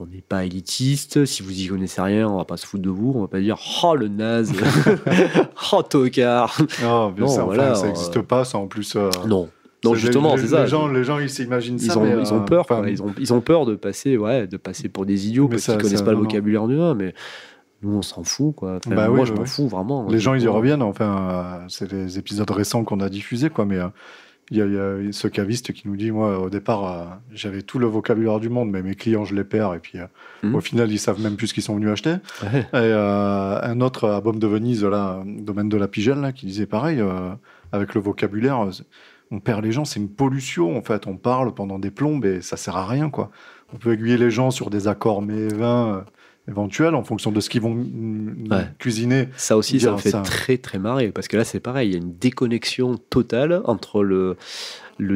Euh, On n'est pas élitiste. Si vous y connaissez rien, on va pas se foutre de vous. On va pas dire oh le naze, oh tocard. Ah, bien Non, ça, enfin, voilà, ça euh, n'existe pas, ça en plus. euh, Non, non, justement, les- c'est ça. Les gens, les gens ils s'imaginent ils ça. ont, mais, ils ont euh, peur, enfin, quoi. Ils ont, ils ont peur de passer, ouais, de passer pour des idiots parce ça- qu'ils connaissent ça- pas le non, non. vocabulaire du vin, mais nous on s'en fout, quoi. Enfin, Bah moi, oui, je oui, m'en fous vraiment. Les gens, ils y reviennent. Enfin, euh, c'est les épisodes récents qu'on a diffusés, quoi. Mais euh, il y, a, ce caviste qui nous dit Moi, au départ, euh, j'avais tout le vocabulaire du monde, mais mes clients, je les perds. Et puis, euh, hmm. au final, ils savent même plus ce qu'ils sont venus acheter. Et euh, un autre à Baume de Venise, là, domaine de la Pigelle, là, qui disait pareil avec le vocabulaire, on perd les gens, c'est une pollution. En fait, on parle pendant des plombes et ça sert à rien, quoi. On peut aiguiller les gens sur des accords mais 20 éventuelle en fonction de ce qu'ils vont cuisiner. Ça aussi, ça me fait très très marrer parce que là, c'est pareil, il y a une déconnexion totale entre le,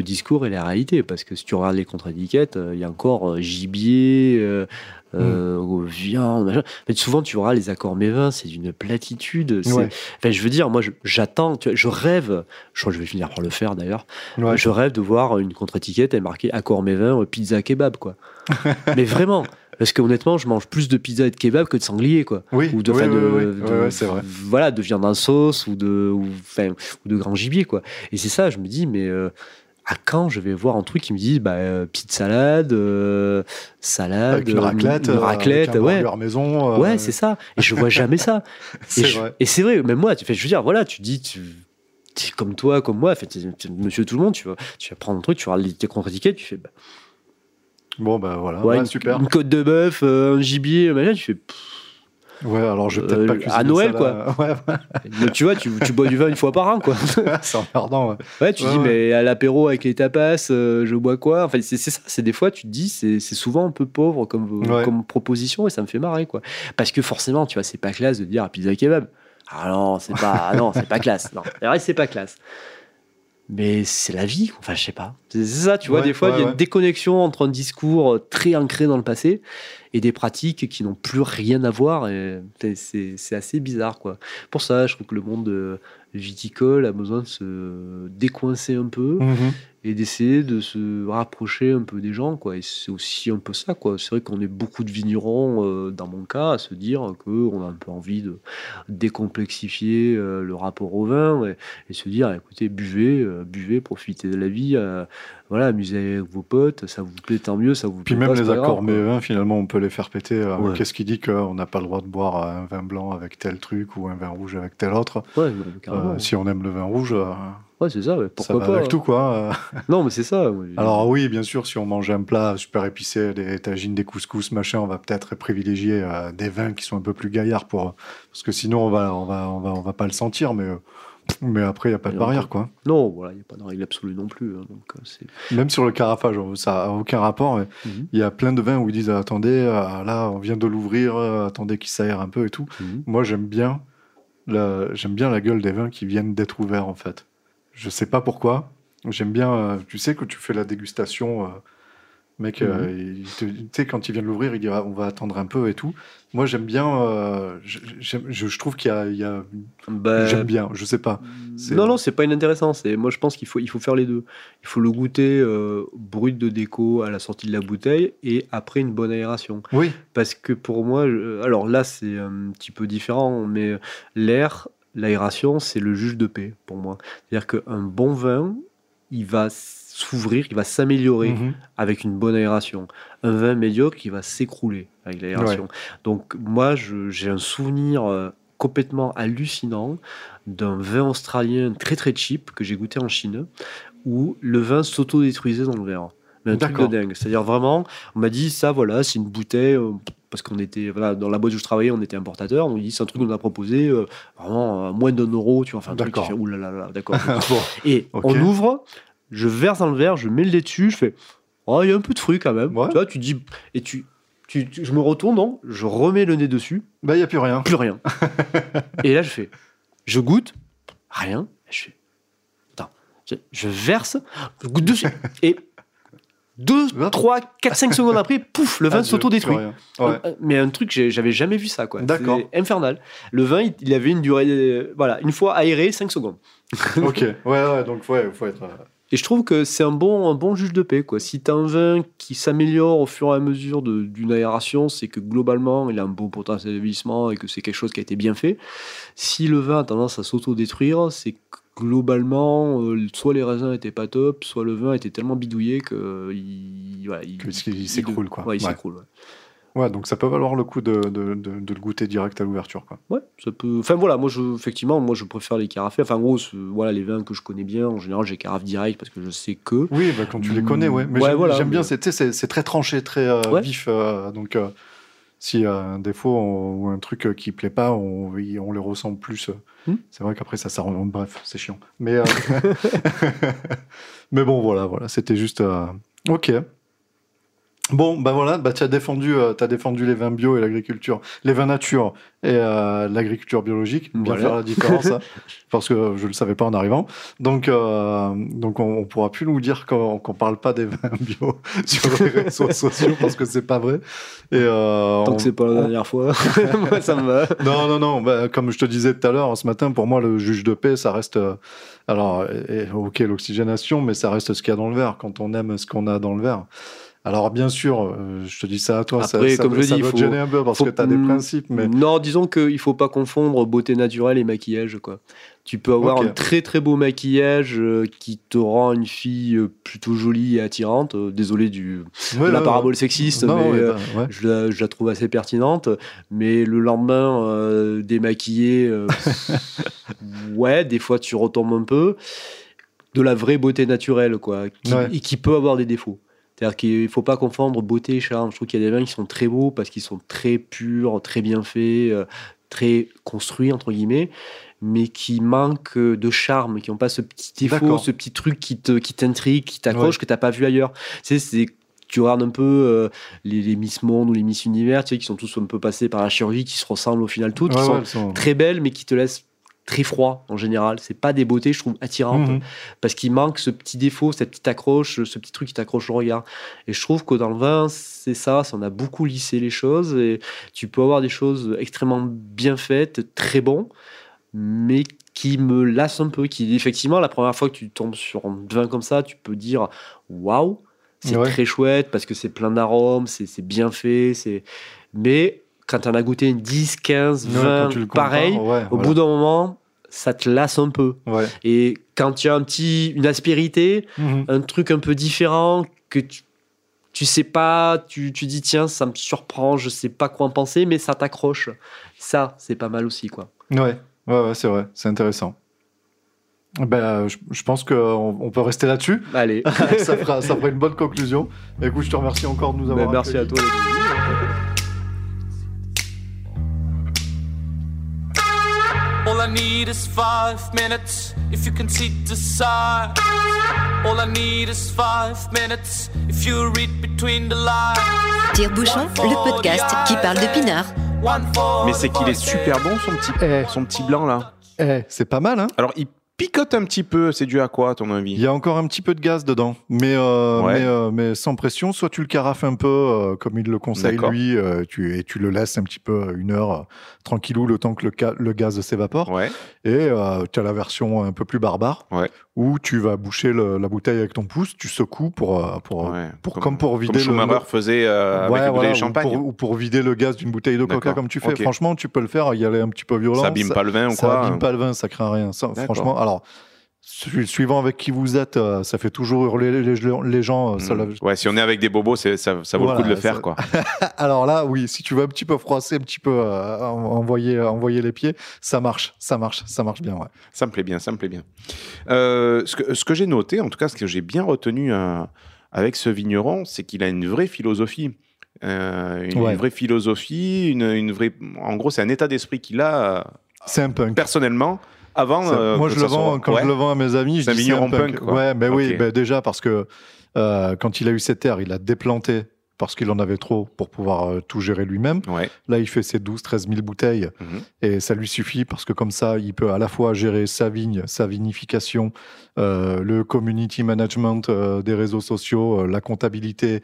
discours et la réalité. Parce que si tu regardes les contre-étiquettes, euh, il y a encore euh, gibier, euh, hmm. viande, machin. Mais souvent, tu verras les accords mévins, c'est une platitude. Ouais. Enfin, je veux dire, moi, j'attends, je rêve, je crois que je vais finir par le faire d'ailleurs, je rêve de voir une contre-étiquette, elle marquée accord mévin, pizza kebab, quoi. Mais vraiment, parce que honnêtement, je mange plus de pizza et de kebab que de sanglier quoi. Oui, Ou de, oui, oui, de, oui, de- c'est vrai. Voilà, de viande en sauce ou de, ou, de grand gibier quoi. Et c'est ça, je me dis, mais euh, à quand je vais voir un truc qui me dit bah, euh, petite salade, euh, salade, Avec une euh, raclette, une euh, raclette, avec ouais. burger maison. Ouais, c'est ça. Et je vois jamais ça. Et c'est vrai. Et c'est vrai, même moi, tu fais, je veux dire, voilà, tu dis, tu, comme toi, comme moi, fait, monsieur tout le monde, tu vas, tu vas prendre un truc, tu vas les- contre-étiquettes, tu fais, bah, Bon, bah voilà, ouais, ouais, une, super. une côte de bœuf, euh, un gibier, machin, tu fais, Ouais, alors je vais peut-être Euh, pas à cuisiner Noël, ça, quoi. là. Ouais, mais tu vois, tu, tu bois du vin une fois par an, quoi. ouais, c'est emmerdant. ouais. Ouais, tu Ouais, dis, ouais. mais à l'apéro avec les tapas, euh, je bois quoi? Enfin, c'est c'est ça, c'est des fois, tu te dis, c'est souvent un peu pauvre comme, Ouais. comme proposition et ça me fait marrer, quoi. Parce que forcément, tu vois, c'est pas classe de dire pizza kebab. Ah non, c'est pas, ah non, c'est pas classe. Non, c'est vrai, c'est pas classe. Mais c'est la vie, enfin, je sais pas. C'est ça, tu vois, Ouais, des fois, il ouais, y a ouais. une déconnexion entre un discours euh, très ancré dans le passé et des pratiques qui n'ont plus rien à voir. Et c'est- c'est c'est assez bizarre, quoi. Pour ça, je trouve que le monde euh, viticole a besoin de se décoincer un peu Mhm. et d'essayer de se rapprocher un peu des gens quoi et c'est aussi un peu ça quoi c'est vrai qu'on est beaucoup de vignerons euh, dans mon cas à se dire que on a un peu envie de décomplexifier euh, le rapport au vin et, et se dire écoutez buvez euh, buvez profitez de la vie voilà amusez avec vos potes ça vous plaît tant mieux ça vous Puis plaît même pas, c'est les accords mévins, finalement, on peut les faire péter. euh, Ouais. Qu'est-ce qui dit qu'on n'a pas le droit de boire un vin blanc avec tel truc ou un vin rouge avec tel autre ouais. Euh, Si on aime le vin rouge, euh, ouais c'est ça pourquoi va pas avec hein. tout, quoi. euh. non mais c'est ça. Alors oui, bien sûr, si on mange un plat super épicé, des tagines, des couscous, machin, on va peut-être privilégier euh, des vins qui sont un peu plus gaillards pour parce que sinon on va on va on va on va pas le sentir, mais euh, mais après il y a pas de barrière quoi. non voilà il n'y a pas de règle absolue non plus hein, donc euh, Même sur le carafage, ça a aucun rapport. Mhm. Il y a plein de vins où ils disent attendez, euh, là on vient de l'ouvrir, euh, attendez qu'il s'aère un peu et tout. Mhm. Moi j'aime bien la j'aime bien la gueule des vins qui viennent d'être ouverts en fait. Je sais pas pourquoi. J'aime bien, tu sais que tu fais la dégustation, mec, euh, il te- tu sais quand il vient de l'ouvrir, il dira on va attendre un peu et tout. Moi j'aime bien, euh, je, trouve qu'il y a, il y a- Bah, j'aime bien, je sais pas. Non, non, c'est pas inintéressant. Moi, je pense qu'il faut, il faut faire les deux. Il faut le goûter euh, brut de déco à la sortie de la bouteille et après une bonne aération. Oui, Parce que pour moi, je- alors là, c'est un petit peu différent, mais l'air, l'aération, c'est le juge de paix pour moi. C'est-à-dire qu'un bon vin, il va s'ouvrir, il va s'améliorer Mhm. avec une bonne aération. Un vin médiocre, il va s'écrouler avec l'aération. Donc moi, j'ai un souvenir euh, complètement hallucinant d'un vin australien très très cheap que j'ai goûté en Chine, où le vin s'auto-détruisait dans le verre. Mais un truc de dingue. C'est-à-dire vraiment, on m'a dit ça, voilà, c'est une bouteille. euh, parce qu'on était, voilà, dans la boîte où je travaillais, on était importateur. On m'a dit, c'est un truc qu'on a proposé euh, vraiment moins d'un euro. Tu vois, enfin, un truc qui fait, oulala, d'accord. Bon, Et on ouvre, je verse dans le verre, je mets le lait dessus, je fais Oh, il y a un peu de fruits quand même. Ouais. Tu vois, tu dis. Et tu, tu, tu- je me retourne, non Je remets le nez dessus, bah, il n'y a plus rien. plus rien. et là, je fais Je goûte, rien. Je fais Attends, je, je verse, je goûte dessus. Et 2, Vingt. 3, 4, 5 secondes après, pouf, le vin Ah, s'auto-détruit. Ouais. Euh, Mais un truc, j'avais jamais vu ça, quoi. D'accord. Infernal. Le vin, il, il avait une durée, euh, voilà, une fois aéré, 5 secondes. ok, ouais, ouais, donc ouais, faut être. euh, Et je trouve que c'est un bon, un bon juge de paix. Quoi. Si tu as un vin qui s'améliore au fur et à mesure d'une aération, c'est que globalement, il a un bon potentiel de vieillissement et que c'est quelque chose qui a été bien fait. Si le vin a tendance à s'auto-détruire, c'est que globalement, euh, soit les raisins étaient pas top, soit le vin était tellement bidouillé que il, voilà, il, Que- qu'il s'écroule, quoi. Ouais, il Ouais. s'écroule. Ouais. Ouais, donc ça peut valoir le coup de, de, de- de le goûter direct à l'ouverture, quoi. Ouais, ça peut. Enfin voilà, moi je, effectivement, moi je préfère les carafés. Enfin en gros, voilà les vins que je connais bien. En général, j'ai carafe direct parce que je sais que. Oui, bah, quand tu les connais, ouais. Mais Ouais, j'aime voilà, j'aime bien, mais- c'est c'est c'est très tranché, très euh, Ouais. vif. euh, donc, euh, s'il y a un défaut on- ou un truc euh, qui plaît pas, on, on les ressent plus. euh. Hmm. C'est vrai qu'après, ça, ça rend. Bref, c'est chiant. Mais, euh, mais bon, voilà, voilà. C'était juste. euh, Ok. Bon, bah voilà, bah, tu as, défendu, euh, t'as défendu les vins bio et l'agriculture, les vins nature et euh, l'agriculture biologique. Bien Voilà. faire la différence, hein, parce que je ne le savais pas en arrivant. Donc, euh, donc on, on pourra plus nous dire qu'on qu'on parle pas des vins bio sur les réseaux sociaux parce que c'est pas vrai. Et euh, Tant on- que c'est pas la dernière fois, moi ça me va. non, non, non. bah, comme je te disais tout à l'heure, ce matin, pour moi, le juge de paix, ça reste. euh, alors, et, ok, l'oxygénation, mais ça reste ce qu'il y a dans le verre quand on aime ce qu'on a dans le verre. Alors, bien sûr, euh, je te dis ça à toi, Après, ça, comme je ça dis, doit faut- te gêner un peu parce faut- que tu as des Hmm, principes, mais. Non, disons qu'il faut pas confondre beauté naturelle et maquillage. Quoi. Tu peux avoir un très très beau maquillage euh, qui te rend une fille euh, plutôt jolie et attirante. Désolé du, Ouais, de la parabole sexiste, non, mais ouais, euh, bah, ouais. je, la, je la trouve assez pertinente. Mais le lendemain, euh, démaquillée, euh, ouais, des fois tu retombes un peu. De la vraie beauté naturelle, quoi, qui, et qui peut avoir des défauts. C'est-à-dire qu'il ne faut pas confondre beauté et charme. Je trouve qu'il y a des vins qui sont très beaux parce qu'ils sont très purs, très bien faits, euh, très construits, entre guillemets, mais qui manquent de charme, qui n'ont pas ce petit défaut, ce petit truc qui te- qui t'intrigue, qui t'accroche, que tu n'as pas vu ailleurs. Tu sais, c'est tu regardes un peu euh, les, les Miss Monde ou les Miss Univers, tu sais, qui sont tous un peu passés par la chirurgie, qui se ressemblent au final toutes, Ouais, qui ouais, sont sont- très belles, mais qui te laissent très froid en général. C'est pas des beautés, je trouve, attirantes Mhm. parce qu'il manque ce petit défaut, cette petite accroche, ce petit truc qui t'accroche au regard. Et je trouve que dans le vin, c'est ça, ça on a beaucoup lissé les choses et tu peux avoir des choses extrêmement bien faites, très bons, mais qui me lassent un peu, qui effectivement la première fois que tu tombes sur un vin comme ça, tu peux dire waouh, c'est Ouais. très chouette parce que c'est plein d'arômes, c'est bien fait, c'est mais quand tu en as goûté une 10, 15, Ouais, 20, quand tu le compares, pareil, ouais, au voilà. bout d'un moment, ça te lasse un peu. Ouais. Et quand tu as un petit, une aspérité, Mhm. un truc un peu différent que tu, tu sais pas, tu, tu dis tiens, ça me surprend, je sais pas quoi en penser, mais ça t'accroche. Ça, c'est pas mal aussi, quoi. Ouais, ouais, ouais, c'est vrai, c'est intéressant. Ben, je, je pense qu'on on peut rester là-dessus. Allez, ça, fera, ça fera une bonne conclusion. Écoute, je te remercie encore de nous Ben, avoir merci à toi. les All I need is five minutes if you can see the sign. All I need is five minutes if you read between the lines. Tire-bouchon, le podcast qui parle de pinard. Mais c'est qu'il est super bon son petit, Eh. son petit blanc là. Eh, c'est pas mal, hein Alors il picote un petit peu, c'est dû à quoi à ton Il avis y a encore un petit peu de gaz dedans, mais, euh, Ouais. mais, euh, mais sans pression. Soit tu le carafes un peu, euh, comme il le conseille lui, tu, et tu le laisses un petit peu une heure tranquillou, le temps que le, gaz s'évapore. Ouais. Et tu as la version un peu plus barbare, Ouais. Où tu vas boucher le- la bouteille avec ton pouce, tu secoues pour, euh, pour, euh, ouais. pour- comme pour vider le- Schumacher le- faisait euh, avec Ouais, une bouteille voilà, de champagne. Ou pour, ou pour vider le gaz d'une bouteille de coca comme tu fais. Ok. Franchement, tu peux le faire, y aller un petit peu violent. Ça abîme pas le vin ou ça quoi abîme pas le vin, ça craint rien. Ça, franchement, alors, Suivant avec qui vous êtes, euh, ça fait toujours hurler les, gens. euh, ça Mm. Ouais, si on est avec des bobos, c'est- ça, ça vaut le coup de le faire, quoi. Alors là, oui, si tu veux un petit peu froisser, un petit peu euh, en- envoyer, envoyer les pieds, ça marche, ça marche, ça marche bien, ouais. Ça me plaît bien, ça me plaît bien. Euh, ce que, ce que j'ai noté, en tout cas, ce que j'ai bien retenu euh, avec ce vigneron, c'est qu'il a une vraie philosophie. Une, Ouais. une vraie philosophie, une, une vraie. En gros, c'est un état d'esprit qu'il a C'est un punk. personnellement avant. Euh, moi, je le vends soit- quand Ouais. je le vends à mes amis. Je un dis c'est punk, quoi. Ouais, mais oui, Ok. ben déjà parce que euh, quand il a eu cette terre, il a déplanté parce qu'il en avait trop pour pouvoir euh, tout gérer lui-même. Ouais. Là, il fait ses 12, 13 000 bouteilles Mhm. et ça lui suffit parce que comme ça, il peut à la fois gérer sa vigne, sa vinification, euh, le community management euh, des réseaux sociaux, euh, la comptabilité,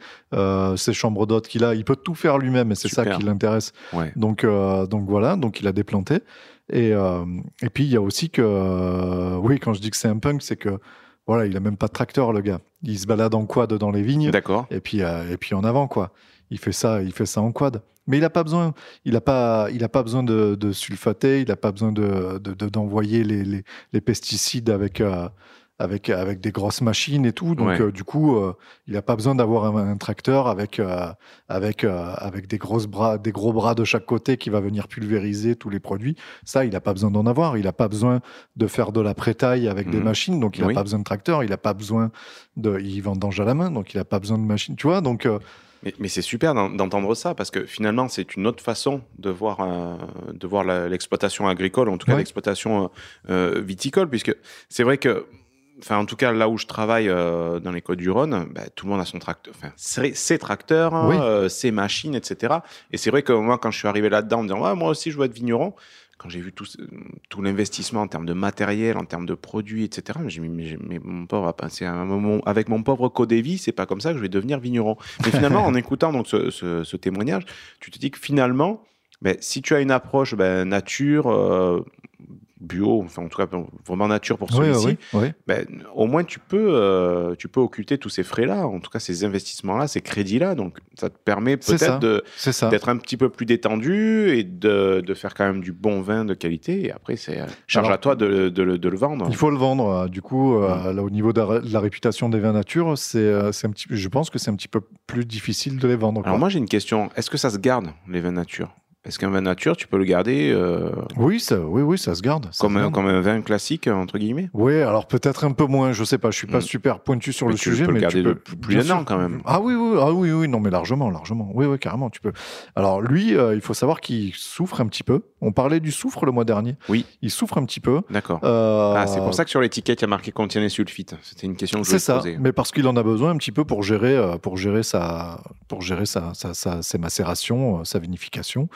ses chambres d'hôtes qu'il a. Il peut tout faire lui-même et c'est ça qui l'intéresse. Ouais. Donc, donc voilà, donc il a déplanté. Et, et puis il y a aussi que, oui, quand je dis que c'est un punk, c'est que voilà, il a même pas de tracteur, le gars. Il se balade en quad dans les vignes D'accord. et puis euh, et puis en avant quoi. Il fait ça, il fait ça en quad. Mais il a pas besoin. Il a pas, il a pas besoin de, de sulfater. Il a pas besoin de de- de- d'envoyer les, les, les pesticides avec euh, avec avec des grosses machines et tout. Donc Ouais. euh, du coup, euh, il a pas besoin d'avoir un, un tracteur avec euh, avec avec des grosses bras, des gros bras de chaque côté qui va venir pulvériser tous les produits. Ça, il a pas besoin d'en avoir. Il a pas besoin de faire de la prétaille avec des Mhm. machines. Donc il a Oui. pas besoin de tracteur. Il a pas besoin de. Il vendange à la main. Donc il a pas besoin de machine. Tu vois. Donc Mais, mais c'est super d'en- d'entendre ça parce que finalement, c'est une autre façon de voir, euh, de voir l'exploitation agricole, en tout cas Ouais. l'exploitation euh, viticole, puisque c'est vrai que, enfin, en tout cas, là où je travaille euh, dans les Côtes du Rhône, bah, tout le monde a son tracteur, enfin, ses ses tracteurs, hein, Oui. euh, ses machines, etc. Et c'est vrai que moi, quand je suis arrivé là-dedans, en me disant, moi aussi, je veux être vigneron. Quand j'ai vu tout, l'investissement en termes de matériel, en termes de produits, etc., j'ai mis, mais, mon pauvre, avec mon pauvre Codévi, c'est pas comme ça que je vais devenir vigneron. Mais finalement, en écoutant donc ce, ce- ce témoignage, tu te dis que finalement, ben, si tu as une approche ben, nature, euh, bio, enfin en tout cas vraiment nature pour celui-ci, oui, oui. ben, au moins tu peux, euh, tu peux occulter tous ces frais-là, en tout cas ces investissements-là, ces crédits-là. Donc ça te permet peut-être d'être un petit peu plus détendu et de, de faire quand même du bon vin de qualité. Et après, c'est euh, charge Alors, à toi de, de le- de le vendre. Il faut le vendre. euh, Du coup, euh, là, au niveau de la, réputation des vins nature, c'est, un petit, je pense que c'est un petit peu plus difficile de les vendre. quoi. Alors moi j'ai une question. Est-ce que ça se garde les vins nature? Est-ce qu'un vin nature tu peux le garder euh, oui, ça, oui, oui, ça se garde. ça comme, se un, garde. comme un vin classique entre guillemets? Oui, alors peut-être un peu moins. Je sais pas. Je suis pas Mm. super pointu sur Mais le tu sujet, peux le mais garder tu peux plus bien d'un an, quand même. Ah oui, oui, ah oui, oui, non, mais largement, largement. Oui, oui, carrément, tu peux. Alors lui, euh, il faut savoir qu'il souffre un petit peu. On parlait du soufre le mois dernier. Oui. Il souffre un petit peu. D'accord. Euh, Ah, c'est pour ça que sur l'étiquette il y a marqué contient les sulfites. C'était une question que je voulais ça, poser. mais parce qu'il en a besoin un petit peu pour gérer, pour gérer sa, pour gérer sa, sa- sa- ses macérations, sa vinification.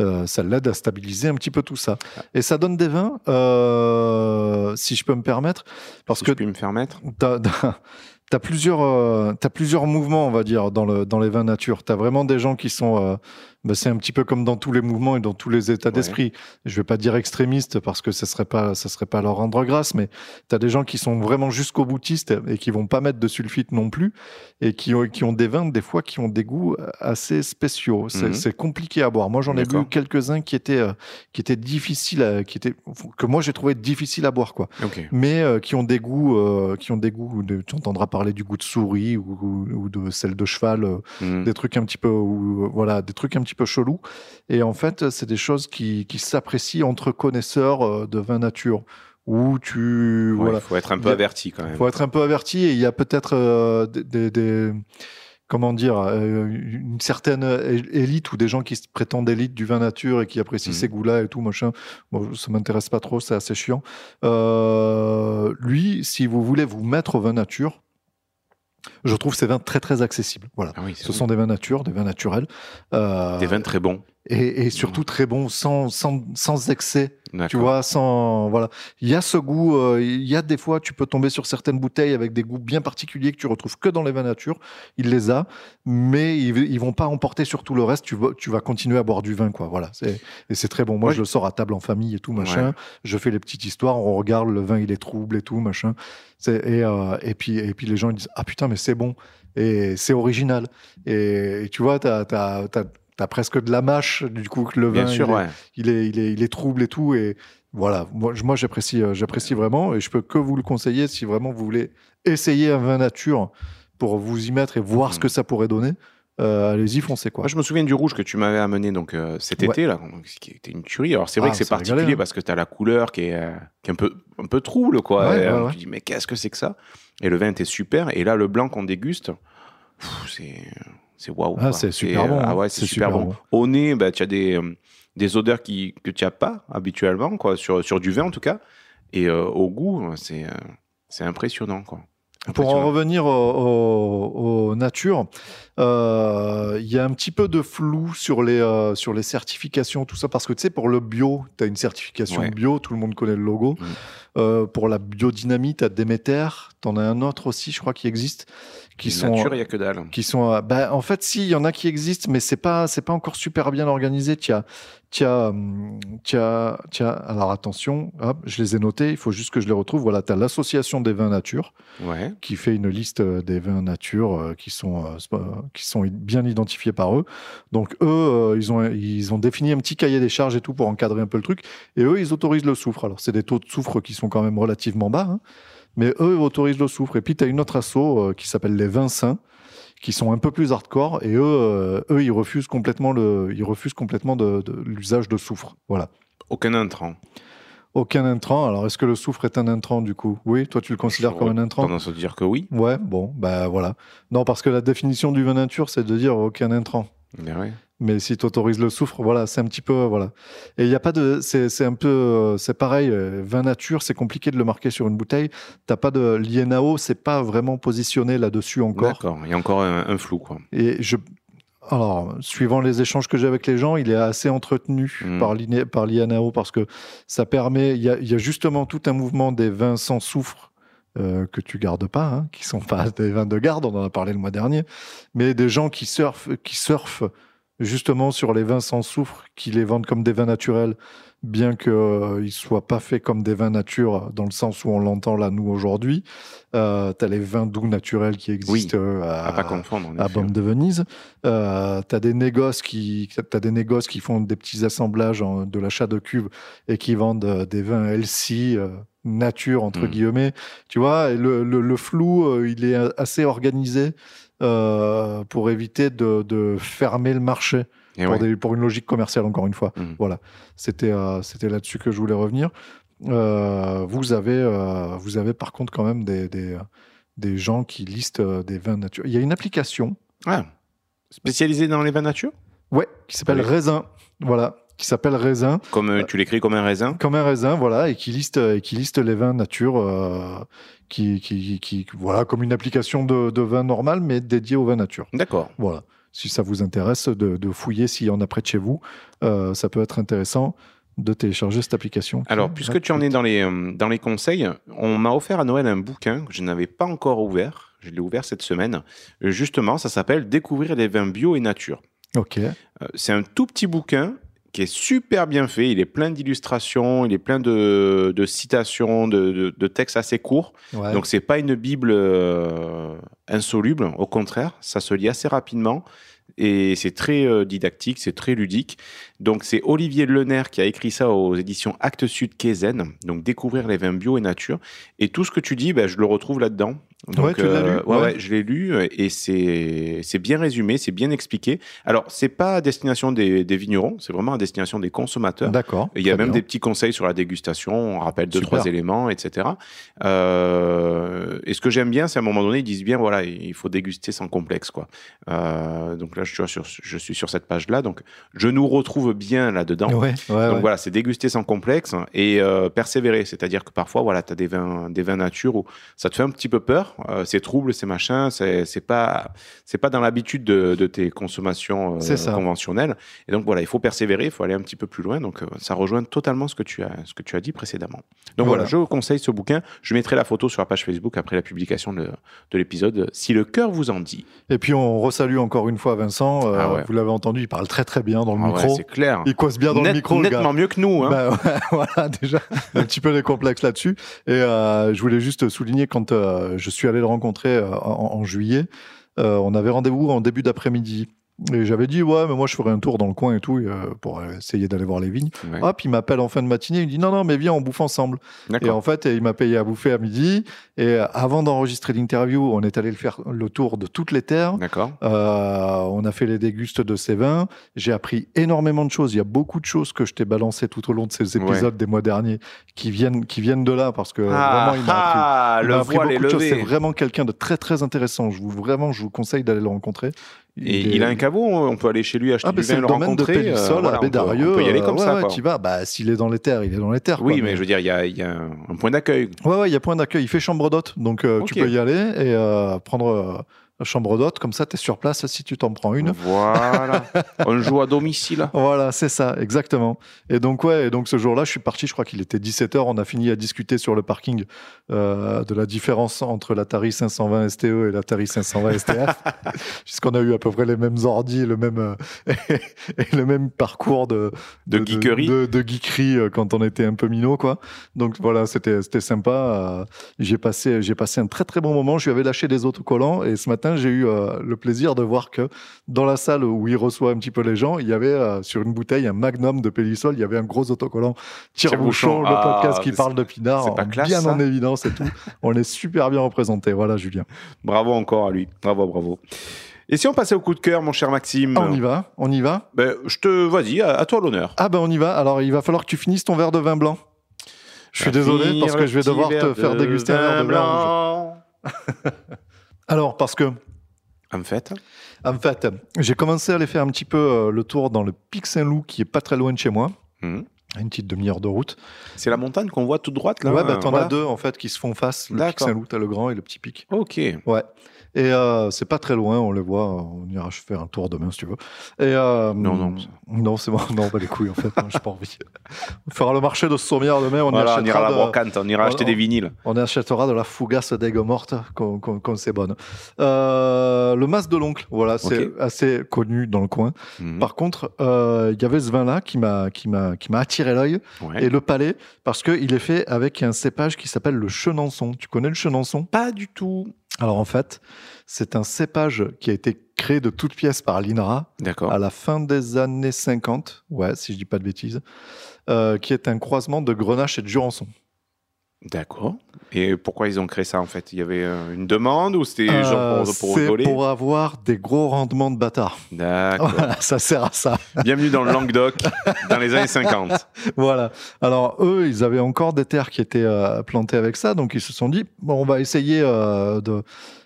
Euh, ça l'aide à stabiliser un petit peu tout ça. Et ça donne des vins, euh, si je peux me permettre, parce si que je puis me faire mettre. tu as, plusieurs, euh, t'as plusieurs mouvements, on va dire, dans, le, dans les vins nature. Tu as vraiment des gens qui sont. Bah, c'est un petit peu comme dans tous les mouvements et dans tous les états Ouais. d'esprit. Je vais pas dire extrémistes parce que ça serait pas, ça serait pas leur rendre grâce, mais tu as des gens qui sont vraiment jusqu'au boutistes et qui vont pas mettre de sulfite non plus et qui ont, qui ont des vins, des fois, qui ont des goûts assez spéciaux. C'est Mhm. compliqué à boire. Moi, j'en ai bu quelques-uns qui étaient, euh, qui étaient difficiles, à- qui étaient, que moi j'ai trouvé difficiles à boire, quoi mais euh, qui ont des goûts, euh, qui ont des goûts. De, tu entendras parler du goût de souris ou, ou- ou de celle de cheval, Mhm. des trucs un petit peu, ou, voilà, des trucs un petit peu chelous. Et en fait, c'est des choses qui, qui s'apprécient entre connaisseurs euh, de vin nature, où tu, Ouais, voilà, Il faut être un peu Il averti quand même. faut être un peu averti. Et il y a peut-être euh, des, des- des- comment dire, euh, une certaine élite ou des gens qui se prétendent élite du vin nature et qui apprécient Mhm. ces goûts-là et tout, machin. Bon, ça m'intéresse pas trop, c'est assez chiant. Euh, lui, si vous voulez vous mettre au vin nature, je trouve ces vins très très accessibles. Voilà. Ah oui, Ce sont des vins nature, des vins naturels. Euh, des vins très bons. Et, et surtout très bons, sans, sans, sans excès. Tu vois, sans voilà, il y a ce goût. euh, Il y a des fois, tu peux tomber sur certaines bouteilles avec des goûts bien particuliers que tu retrouves que dans les vins nature. Il les a, mais ils, ils vont pas emporter sur tout le reste. Tu vas, tu vas continuer à boire du vin, quoi. Voilà, et c'est très bon. Moi, je le sors à table en famille et tout machin. Ouais. Je fais les petites histoires. On regarde le vin, il est trouble et tout machin. Et, euh, et puis et puis les gens ils disent ah putain mais c'est bon et c'est original. Et, et tu vois, t'as as, presque de la mâche du coup que le vin sûr, il est- il est, il est, il est trouble et tout. Et Voilà, moi, j'apprécie, euh, j'apprécie vraiment et je peux que vous le conseiller si vraiment vous voulez essayer un vin nature pour vous y mettre et voir ce que ça pourrait donner. euh, allez-y, foncez quoi. Moi, je me souviens du rouge que tu m'avais amené donc euh, cet Ouais. été là, qui était une tuerie. Alors c'est vrai Ah, que c'est particulier hein. parce que tu as la couleur qui est, euh, qui est un peu un peu trouble quoi. Ouais, Et, ouais, ouais. Tu dis mais qu'est-ce que c'est que ça? Et le vin était super. Et là le blanc qu'on déguste, c'est c'est waouh. Ah, quoi. c'est super euh, bon, Ah hein. ouais, c'est super, super bon. bon. Au nez, bah, tu as des euh, des odeurs qui que tu as pas habituellement quoi sur sur du vin en tout cas. Et euh, au goût, c'est euh, c'est impressionnant quoi. Pour en revenir au, au- au nature, euh, il y a un petit peu de flou sur les, euh, sur les certifications, tout ça, parce que tu sais, pour le bio, tu as une certification Ouais. bio, tout le monde connaît le logo. Mm. Euh, pour la biodynamie, tu as Déméter, tu en as un autre aussi, je crois, qui existe, qui Une sont, nature, il y a que dalle. qui sont bah, en fait si il y en a qui existent mais c'est pas c'est pas encore super bien organisé alors attention hop, je les ai notés il faut juste que je les retrouve voilà tu as l'association des vins nature Ouais. qui fait une liste euh, des vins nature euh, qui sont qui sont bien identifiés par eux donc eux ils ont ils ont défini un petit cahier des charges et tout pour encadrer un peu le truc et eux ils autorisent le soufre alors c'est des taux de soufre qui sont quand même relativement bas hein. mais eux autorisent le soufre. Et puis, tu as une autre asso euh, qui s'appelle les vins sains, qui sont un peu plus hardcore, et eux, euh, eux ils refusent complètement le, ils refusent complètement de, de l'usage de soufre. Voilà. Aucun intrant. Aucun intrant. Alors, est-ce que le soufre est un intrant du coup? Oui, toi, tu le considères comme un intrant? Tendance à dire que oui. Ouais, bon, bah voilà. Non, parce que la définition du vin nature, c'est de dire aucun intrant. Mais ouais. Mais si tu autorises le soufre, voilà, c'est un petit peu. Voilà. Et il n'y a pas de. C'est un peu. euh, C'est pareil, euh, vin nature, c'est compliqué de le marquer sur une bouteille. T'as pas de. L'INAO, c'est pas vraiment positionné là-dessus encore. D'accord. Il y a encore un, un flou quoi. Et je. Alors, suivant les échanges que j'ai avec les gens, il est assez entretenu Mm. par l'INAO parce que ça permet. Il y, a, il y a justement tout un mouvement des vins sans soufre euh, que tu gardes pas, hein, qui sont pas des vins de garde, on en a parlé le mois dernier, mais des gens qui surfent, qui surfent justement sur les vins sans soufre, qui les vendent comme des vins naturels, bien qu'ils ne soient pas faits comme des vins nature, dans le sens où on l'entend là, nous, aujourd'hui. Euh, tu as les vins doux naturels qui existent euh, à, À pas confondre. en à effet. Baume de Venise. Euh, tu as des négoces qui t'as des négoces qui font des petits assemblages en- de l'achat de cuves et qui vendent euh, des vins LC euh, nature entre Mm. guillemets. Tu vois, et le, le- le flou, euh, il est assez organisé euh, pour éviter de, de fermer le marché Et pour, ouais. des- pour une logique commerciale encore une fois. Mhm. Voilà, c'était euh, c'était là-dessus que je voulais revenir. Euh, vous avez vous avez par contre quand même des, des, des gens qui listent des vins nature. Il y a une application Ah. Spécialisé dans les vins nature? Ouais, qui s'appelle Oui. Raisin. Voilà, qui s'appelle Raisin, Comme euh, tu l'écris comme un raisin. comme un raisin, voilà, et qui liste, et qui liste les vins nature, euh, qui, qui, qui, voilà, comme une application de, de vin normal, mais dédiée au vin nature. D'accord. Voilà. Si ça vous intéresse de, de fouiller s'il y en a près de chez vous, euh, ça peut être intéressant de télécharger cette application. Alors, puisque tu en es dans les, euh, dans les conseils, on m'a offert à Noël un bouquin que je n'avais pas encore ouvert. Je l'ai ouvert cette semaine. Euh, Justement, ça s'appelle Découvrir les vins bio et nature. Ok. Euh, C'est un tout petit bouquin qui est super bien fait. Il est plein d'illustrations, il est plein de, de citations, de, de- de textes assez courts. Ouais. Donc, c'est pas une Bible euh, insoluble. Au contraire, ça se lit assez rapidement. Et c'est très euh, didactique, c'est très ludique. Donc, c'est Olivier Lener qui a écrit ça aux éditions Actes Sud Kézen. Donc, découvrir les vins bio et nature. Et tout ce que tu dis, ben, je le retrouve là-dedans. Donc, Ouais, tu l'as lu ouais, Ouais. je l'ai lu euh, et c'est bien résumé, c'est bien expliqué. Alors, c'est pas à destination des, des vignerons, c'est vraiment à destination des consommateurs. D'accord. Il y a même bien. des petits conseils sur la dégustation, on rappelle deux, Super. trois éléments, etc. Euh, et ce que j'aime bien, c'est à un moment donné, ils disent bien, voilà, il faut déguster sans complexe, quoi. Euh, donc là, je, suis sur, je suis sur cette page-là, donc je nous retrouve bien là-dedans. Ouais, ouais, Donc ouais. voilà, c'est déguster sans complexe et euh, persévérer. C'est-à-dire que parfois, voilà, tu as des vins, des vins nature où ça te fait un petit peu peur, euh, c'est trouble, c'est machin, c'est pas, pas dans l'habitude de, de tes consommations euh, conventionnelles. Et donc voilà, il faut persévérer, il faut aller un petit peu plus loin. Donc ça rejoint totalement ce que tu as, ce que tu as dit précédemment. Donc voilà, Voilà. je vous conseille ce bouquin. Je mettrai la photo sur la page Facebook après la publication de, de l'épisode, si le cœur vous en dit. Et puis on resalue encore une fois Vincent. euh, Ah ouais. Vous l'avez entendu, il parle très très bien dans le Ah ouais, micro. c'est clair. il cause bien dans Net- le micro, le gars. nettement mieux que nous. Hein. Bah, ouais, voilà, déjà, un petit peu les complexes là-dessus. Et euh, je voulais juste souligner, quand euh, je suis allé le rencontrer en, en juillet, on avait rendez-vous en début d'après-midi. Et j'avais dit, ouais, mais moi, je ferai un tour dans le coin et tout, euh, pour essayer d'aller voir les vignes. Ouais. Hop, il m'appelle en fin de matinée, il me dit, non, non, mais viens, on bouffe ensemble. Et en fait, il m'a payé à bouffer à midi. Et euh, avant d'enregistrer l'interview, on est allé le faire le tour de toutes les terres. D'accord. Euh, on a fait les dégustes de ces vins. J'ai appris énormément de choses. Il y a beaucoup de choses que je t'ai balancées tout au long de ces épisodes des mois derniers qui viennent, qui viennent de là parce que Ah, vraiment, il m'a appris. ah, il le appris beaucoup de choses. C'est vraiment quelqu'un de très très intéressant. Je vous vraiment, je vous conseille d'aller le rencontrer. Et il a un caveau, on peut aller chez lui acheter ah, du ben vin le le domaine de rencontrer. euh, Pélisol voilà, on peut- Bédarieux. On peut y aller comme ouais, ça. ouais, tu vas, bah, s'il est dans les terres, il est dans les terres. Oui, quoi, mais je veux dire, il y a, il y a un, un point d'accueil. Ouais, ouais, il y a point d'accueil. Il fait chambre d'hôte. Donc, euh, tu peux y aller et euh, prendre euh, chambre d'hôte. Comme ça, tu es sur place si tu t'en prends une. Voilà. on joue à domicile. Voilà, c'est ça, exactement. Et donc, ouais, et donc ce jour-là, je suis parti, je crois qu'il était 17h, on a fini à discuter sur le parking euh, de la différence entre l'Atari 520 STE et l'Atari 520 STF, puisqu'on a eu à peu près les mêmes ordi, le même, euh, et le même parcours de, De geekerie. de, de geekerie euh, quand on était un peu minot, quoi. Donc voilà, c'était sympa. J'ai passé, j'ai passé un très très bon moment. Je lui avais lâché des autocollants et ce matin, j'ai eu euh, le plaisir de voir que dans la salle où il reçoit un petit peu les gens, il y avait euh, sur une bouteille un magnum de Pélisol, il y avait un gros autocollant Tire-bouchon, le Ah, podcast qui parle de Pinard, pas classe, bien ça en évidence et tout. On est super bien représenté. Voilà, Julien. Bravo encore à lui. Bravo, bravo. Et si on passait au coup de cœur, mon cher Maxime? Ah, on y va, on y va? ben, Je te. Vas-y, à, à toi l'honneur. Ah ben on y va. Alors il va falloir que tu finisses ton verre de vin blanc. Je suis désolé parce que je vais devoir te faire déguster un verre de vin rouge. Alors parce que En fait, En fait, j'ai commencé à aller faire un petit peu euh, le tour dans le Pic Saint-Loup, qui est pas très loin de chez moi, à une petite demi-heure de route. c'est la montagne qu'on voit toute droite là ouais, bah, t'en voilà. as deux en fait qui se font face. Le Pic. Saint-Loup, t'as le grand et le petit pic. Ok. Ouais. Et euh, c'est pas très loin, on les voit. On ira faire un tour demain si tu veux. Et euh, Non, non, non, c'est bon. Non, pas les couilles en fait. hein, j'ai pas envie. On fera le marché de Sommières demain. On Voilà, on ira à la brocante, on ira acheter on- des vinyles. On achètera de la fougasse d'aigues mortes qu'on qu'on- qu'on sait bonne. Euh, le mas de l'oncle, voilà, c'est assez connu dans le coin. Mhm. Par contre, il y avait ce vin-là qui m'a attiré l'œil Ouais. et le palais parce que il est fait avec un cépage qui s'appelle le chenançon. Tu connais le chenançon? Pas du tout. Alors en fait, c'est un cépage qui a été créé de toutes pièces par l'INRA à la fin des années 50, ouais, si je dis pas de bêtises, euh, qui est un croisement de Grenache et de Jurançon. D'accord. Et pourquoi ils ont créé ça en fait? Il y avait euh, une demande ou c'était Euh, genre pour, pour c'est pour avoir des gros rendements de bâtard. D'accord. Voilà, ça sert à ça. Bienvenue dans le Languedoc dans les années 50. Voilà. Alors eux, ils avaient encore des terres qui étaient euh, plantées avec ça, donc ils se sont dit bon, on va essayer euh, de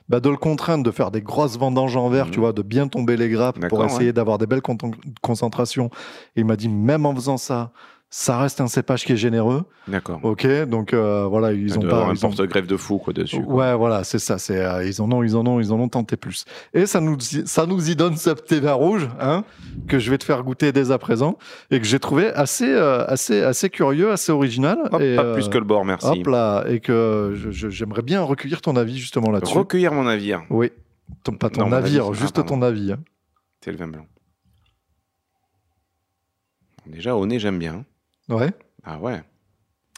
bah, de le contraindre de faire des grosses vendanges en verre, Mhm. tu vois, de bien tomber les grappes pour essayer d'avoir des belles con- concentrations. Et il m'a dit même en faisant ça, ça reste un cépage qui est généreux. D'accord. Ok, donc euh, voilà, ils ont de pas. un ils ont- porte-greffe de fou quoi dessus. quoi. Ouais, voilà, c'est ça. C'est euh, ils en ont, ils en ont, ils en ont tenté plus. Et ça nous, y- ça nous y donne ce petit vin rouge, hein, que je vais te faire goûter dès à présent et que j'ai trouvé assez, euh, assez, assez curieux, assez original. Hop, et, pas plus que le bord, merci. Hop là, et que j'aimerais bien recueillir ton avis justement là-dessus. Recueillir mon navire. Oui, Ton- pas ton Non, navire, avis. Ah, juste pardon. ton avis. hein. C'est le vin blanc. Déjà, au nez, j'aime bien. Ouais. Ah ouais.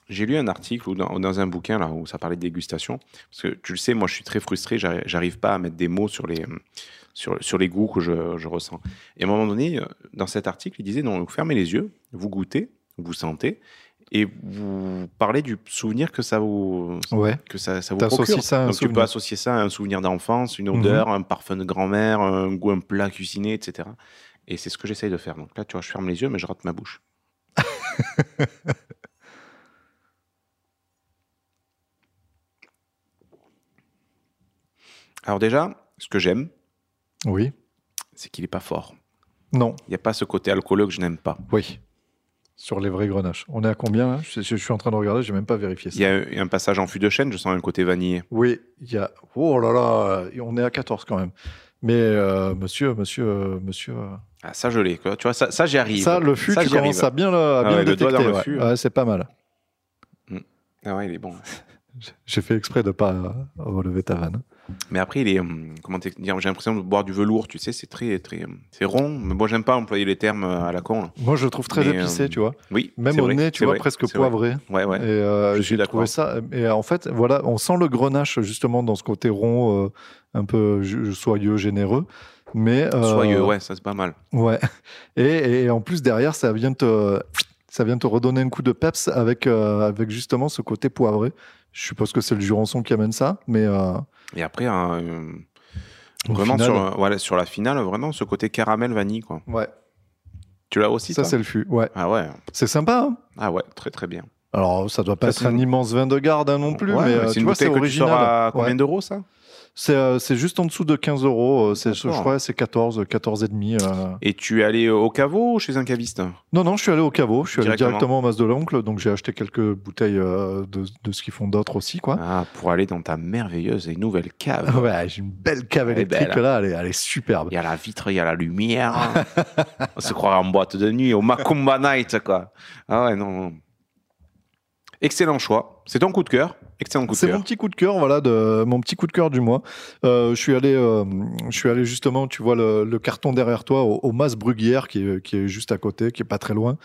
J'ai lu un article ou dans, dans un bouquin là où ça parlait de dégustation. Parce que tu le sais, moi je suis très frustré, j'arri- j'arrive pas à mettre des mots sur les, sur, sur les goûts que je, je ressens. Et à un moment donné, euh, dans cet article, il disait non, vous fermez les yeux, vous goûtez, vous sentez, et vous parlez du souvenir que ça vous, Ouais. que ça, ça vous procure. ça Donc tu souvenir. peux associer ça à un souvenir d'enfance, une Mhm. odeur, un parfum de grand-mère, un goût, un plat cuisiné, etc. Et c'est ce que j'essaye de faire. Donc là, tu vois, je ferme les yeux, mais je rate ma bouche. Alors déjà, ce que j'aime, Oui. c'est qu'il n'est pas fort. Non. Il n'y a pas ce côté alcooleux que je n'aime pas. Oui. Sur les vrais grenaches. On est à combien là? Je, je suis en train de regarder, j'ai même pas vérifié ça. Il y a il y a un passage en fût de chêne, je sens un côté vanillé. Oui, il y a. Oh là là, on est à 14 quand même. Mais euh, monsieur, monsieur, euh, monsieur. euh, Ah, ça, je l'ai. quoi. Tu vois, ça, ça j'y arrive. Ça, le fût, Ça, tu commences à bien le, à Ah bien ouais, le détecter. le ouais. Ouais, c'est pas mal. Ah ouais, il est bon. J'ai fait exprès de pas euh, relever ta vanne. Mais après, il est, hum, comment dire, j'ai l'impression de boire du velours, tu sais, c'est très, très, hum, c'est rond. Mais moi, j'aime pas employer les termes euh, à la con. là. Moi, je le trouve très Mais, épicé, euh, tu vois. Oui. Même au vrai, nez, tu vois, vrai, presque c'est vrai. poivré. Ouais, ouais. Et euh, j'ai trouvé ça. Et en fait, voilà, on sent le grenache justement dans ce côté rond, euh, un peu soyeux, généreux. Mais euh, Soyeux, ouais, ça c'est pas mal. Ouais. Et, et en plus derrière, ça vient te, ça vient te redonner un coup de peps avec, euh, avec justement ce côté poivré. Je suppose que c'est le Jurançon qui amène ça, mais euh, Et après, un, euh, vraiment final- sur, euh, voilà, sur la finale, vraiment ce côté caramel vanille, quoi. ouais. Tu l'as aussi, Ça c'est le fût. Ouais. Ah ouais, C'est sympa. hein ah ouais, très très bien. Alors ça doit pas Ça, être un immense vin de garde hein, non plus, Ouais, mais c'est tu vois c'est original. à combien Ouais. d'euros, ça? C'est euh, c'est juste en dessous de 15 euros. euh, C'est je crois c'est 14, 14 et demi. euh. Et tu es allé au caveau ou chez un caviste? Non non, je suis allé au caveau. Je suis allé Directement. directement au Mas de l'oncle, donc j'ai acheté quelques bouteilles de, de ce qu'ils font d'autres aussi quoi. Ah, pour aller dans ta merveilleuse et nouvelle cave. Ouais, j'ai une belle cave Elle est électrique belle. là, elle est, elle est superbe. Il y a la vitre, il y a la lumière. On se croirait en boîte de nuit, au Macumba Night, quoi. Ah ouais, non. non. Excellent choix. C'est ton coup de cœur. Excellent coup de C'est mon petit coup de cœur, voilà, de mon petit coup de cœur du mois. Euh, je suis allé, euh, je suis allé justement, tu vois le, le carton derrière toi, au, au Mas Bruguière, qui est, qui est juste à côté, qui est pas très loin,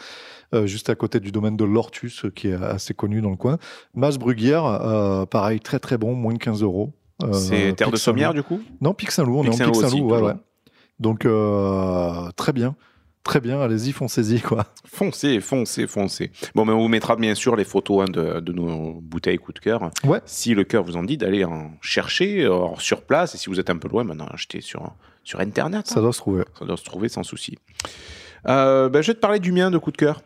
euh, juste à côté du domaine de l'Ortus, qui est assez connu dans le coin. Mas Bruguière, pareil, très très bon, moins de 15 euros. C'est Terre de. Sommière, du coup? Non, Pic Saint-Loup, on Pic est en Pic Saint-Loup, ouais, ouais. Donc très bien, très bien. Allez-y, foncez-y quoi. Foncez, foncez, foncez. Bon, mais on vous mettra bien sûr les photos hein, de, de nos bouteilles coup de cœur. Ouais. Si le cœur vous en dit, d'aller en chercher sur place. Et si vous êtes un peu loin, maintenant, achetez sur, sur Internet. Ça hein. doit se trouver. Ça doit se trouver sans souci. Euh, ben, je vais te parler du mien de coup de cœur.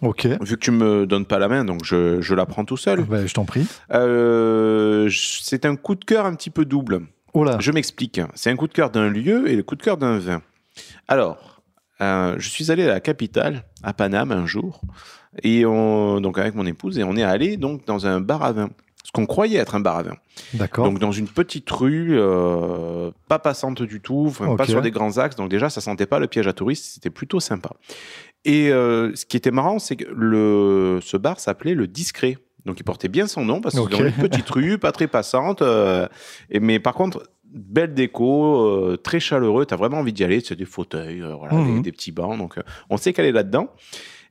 Ok. Vu que tu me donnes pas la main, donc je, je la prends tout seul. Ben, je t'en prie. Euh, c'est un coup de cœur un petit peu double. Oh là. Je m'explique. C'est un coup de cœur d'un lieu et le coup de cœur d'un vin. Alors, euh, je suis allé à la capitale, à Paname, un jour, et on, donc avec mon épouse, et on est allé donc dans un bar à vin. Ce qu'on croyait être un bar à vin. D'accord. Donc dans une petite rue, euh, pas passante du tout, enfin, pas sur des grands axes. Donc déjà, ça sentait pas le piège à touristes, c'était plutôt sympa. Et euh, ce qui était marrant, c'est que le, ce bar s'appelait le Discret. Donc il portait bien son nom parce que Ok. c'est dans une petite rue, pas très passante. euh, et, mais par contre, belle déco, euh, très chaleureux. Tu as vraiment envie d'y aller. C'est des fauteuils, euh, voilà, Mhm. des, des petits bancs. Donc euh, on sait qu'elle est là-dedans.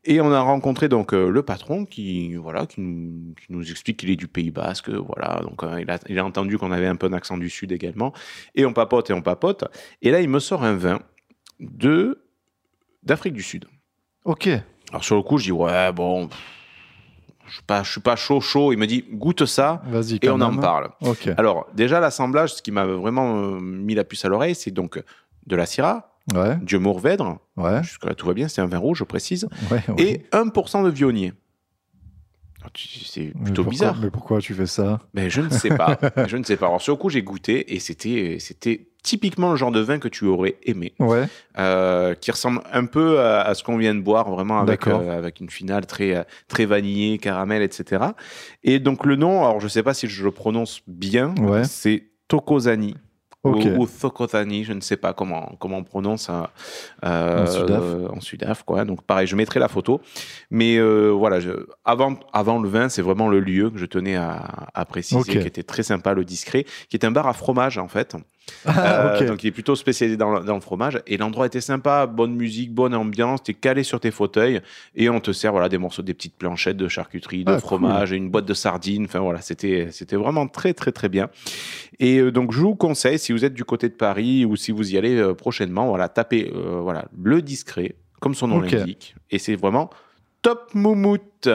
Et on a rencontré donc euh, le patron qui voilà qui nous, qui nous explique qu'il est du Pays Basque, voilà donc il, a, il a entendu qu'on avait un peu un accent du sud également et on papote et on papote et là il me sort un vin de d'Afrique du Sud. Ok. Alors sur le coup je dis ouais bon pff, je suis pas je suis pas chaud chaud il me dit goûte ça et on en parle. Ok. Alors déjà l'assemblage ce qui m'a vraiment euh, mis la puce à l'oreille c'est donc de la Syrah, Ouais. Mourvèdre, Ouais. jusque là tout va bien c'est un vin rouge je précise Ouais. et 1% de Viognier. Alors, tu- C'est Mais plutôt pourquoi- bizarre. Mais pourquoi tu fais ça? Mais je ne sais pas. je ne sais pas. Alors sur le coup, j'ai goûté et c'était c'était typiquement le genre de vin que tu aurais aimé, Ouais. euh, qui ressemble un peu à, à ce qu'on vient de boire, vraiment avec euh, avec une finale très euh, très vanillée, caramel, etc. Et donc le nom, alors je sais pas si je le prononce bien, Ouais. c'est Tokozani. Ok. Ou, ou Thokozani, je ne sais pas comment, comment on prononce euh, euh, En Sudaf. en Sudaf, quoi. Donc pareil, je mettrai la photo. Mais voilà, je- avant, avant le vin, c'est vraiment le lieu que je tenais à, à préciser, qui était très sympa, le discret, qui est un bar à fromage en fait. Ah, Euh, ok. Donc il est plutôt spécialisé dans le, dans le fromage. Et l'endroit était sympa, bonne musique, bonne ambiance, t'es calé sur tes fauteuils et on te sert voilà, des morceaux, des petites planchettes de charcuterie, de Ah, fromage, et une boîte de sardines. Enfin voilà, c'était c'était vraiment très très très bien. Et euh, donc, je vous conseille, si vous êtes du côté de Paris ou si vous y allez euh, prochainement, voilà, tapez voilà, le discret, comme son nom l'indique. Et c'est vraiment top moumoute.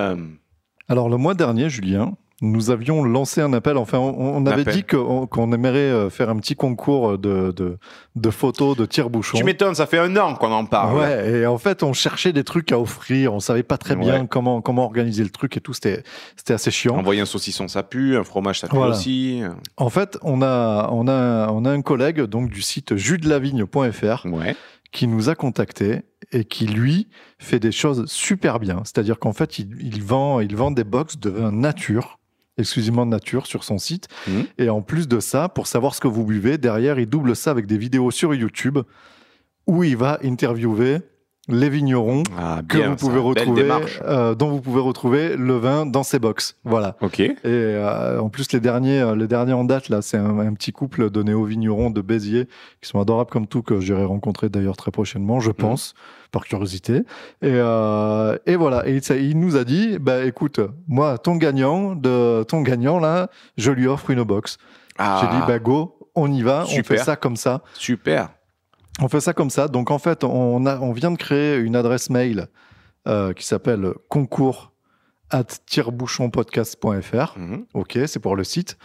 Alors le mois dernier, Julien, nous avions lancé un appel. Enfin, on, on avait Appel. dit qu'on aimerait euh, faire un petit concours de, de, de photos de tire-bouchons. Tu m'étonnes, ça fait un an qu'on en parle. Ouais, et en fait, on cherchait des trucs à offrir. On savait pas très bien comment, comment organiser le truc et tout. C'était assez chiant. Envoyer un saucisson, ça pue, un fromage, ça pue Voilà. aussi. En fait, on a, on a, on a un collègue donc du site jusdelavigne.fr Ouais. qui nous a contactés et qui lui fait des choses super bien. C'est-à-dire qu'en fait, il, il vend, il vend des box de vin nature, exclusivement de nature sur son site. Mhm. Et en plus de ça, pour savoir ce que vous buvez, derrière, il double ça avec des vidéos sur YouTube où il va interviewer les vignerons Ah, que vous pouvez retrouver, euh, dont vous pouvez retrouver le vin dans ces box. Voilà. Ok. Et euh, en plus, les derniers, euh, les derniers en date, là, c'est un, un petit couple de néo-vignerons de Béziers qui sont adorables comme tout, que j'irai rencontrer d'ailleurs très prochainement, Mhm. je pense, par curiosité. Et, euh, et voilà. Et ça- il nous a dit, bah écoute, moi, ton gagnant, de ton gagnant là, je lui offre une box. Ah, J'ai dit, bah go, on y va, on fait ça comme ça. super. On fait ça comme ça. Donc en fait, on, a, on vient de créer une adresse mail euh, qui s'appelle concours at tirebouchonpodcast.fr. Mhm. Ok, c'est pour le site.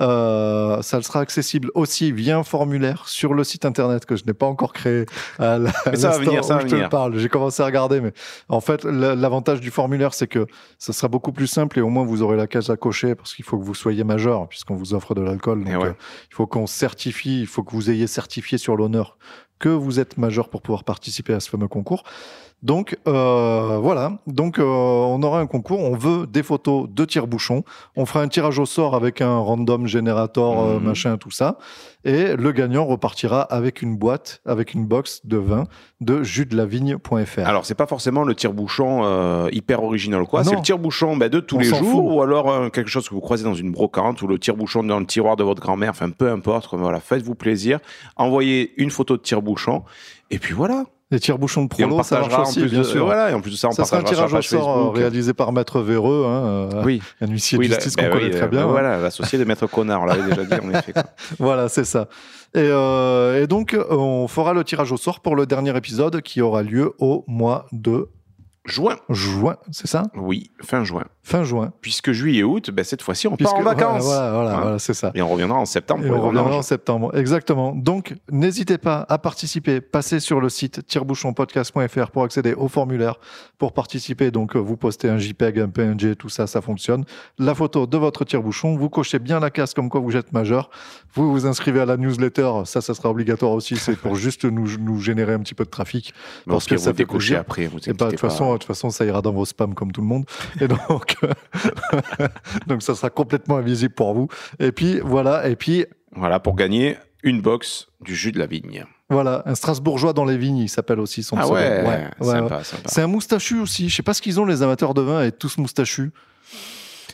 Euh, ça sera accessible aussi via un formulaire sur le site internet que je n'ai pas encore créé. À la- Mais ça va l'instant venir, ça où va je te venir. parle. J'ai commencé à regarder, mais en fait, l'avantage du formulaire, c'est que ça sera beaucoup plus simple et au moins vous aurez la case à cocher parce qu'il faut que vous soyez majeur puisqu'on vous offre de l'alcool. Et Donc, ouais. euh, il faut qu'on certifie, il faut que vous ayez certifié sur l'honneur que vous êtes majeur pour pouvoir participer à ce fameux concours. Donc euh, voilà, donc euh, on aura un concours, on veut des photos de tire-bouchon, on fera un tirage au sort avec un random générateur, euh, Mhm. machin, tout ça, et le gagnant repartira avec une boîte, avec une box de vin de jusdelavigne.fr. Alors, c'est pas forcément le tire-bouchon euh, hyper original, quoi. C'est le tire-bouchon bah, de tous On les jours, fout. ou alors quelque chose que vous croisez dans une brocante, ou le tire-bouchon dans le tiroir de votre grand-mère, enfin peu importe. Voilà, faites-vous plaisir, envoyez une photo de tire-bouchon, et puis voilà. Les tire-bouchons de Et on prolo, ça partagera marche en aussi, plus bien de, sûr. Voilà, et en plus de ça, on ça sera un partagera tirage sur au sort Facebook. réalisé par Maître Véreux, hein, euh, Oui, un huissier oui, de justice bah qu'on oui, connaît très euh, bien. bah hein. Voilà, l'associé de Maître Connard, on l'avait déjà dit, en effet. quoi. Voilà, c'est ça. Et, euh, et donc, on fera le tirage au sort pour le dernier épisode qui aura lieu au mois de Juin, juin, c'est ça? Oui, fin juin. Fin juin. Puisque juillet et août, ben, cette fois-ci, on Puisque- part en vacances. Voilà, voilà, Hein. voilà, c'est ça. Et on reviendra en septembre Et on reviendra en septembre. Exactement. Donc, n'hésitez pas à participer. Passez sur le site tirebouchonpodcast.fr pour accéder au formulaire pour participer. Donc, euh, vous postez un JPEG, un PNG, tout ça, ça fonctionne. La photo de votre tire-bouchon. Vous cochez bien la case comme quoi vous êtes majeur. Vous vous inscrivez à la newsletter. Ça, ça sera obligatoire aussi. C'est pour juste nous, nous générer un petit peu de trafic. Mais parce que ça vous fait après, vous Et bah, de toute façon, de toute façon, ça ira dans vos spams comme tout le monde. Et donc, donc ça sera complètement invisible pour vous. Et puis voilà. Et puis Voilà, pour gagner une box du jus de la vigne. voilà, un Strasbourgeois dans les vignes, il s'appelle aussi son Ah ouais, ouais, sympa, ouais. sympa. C'est un moustachu aussi. Je sais pas ce qu'ils ont les amateurs de vin et tous moustachus.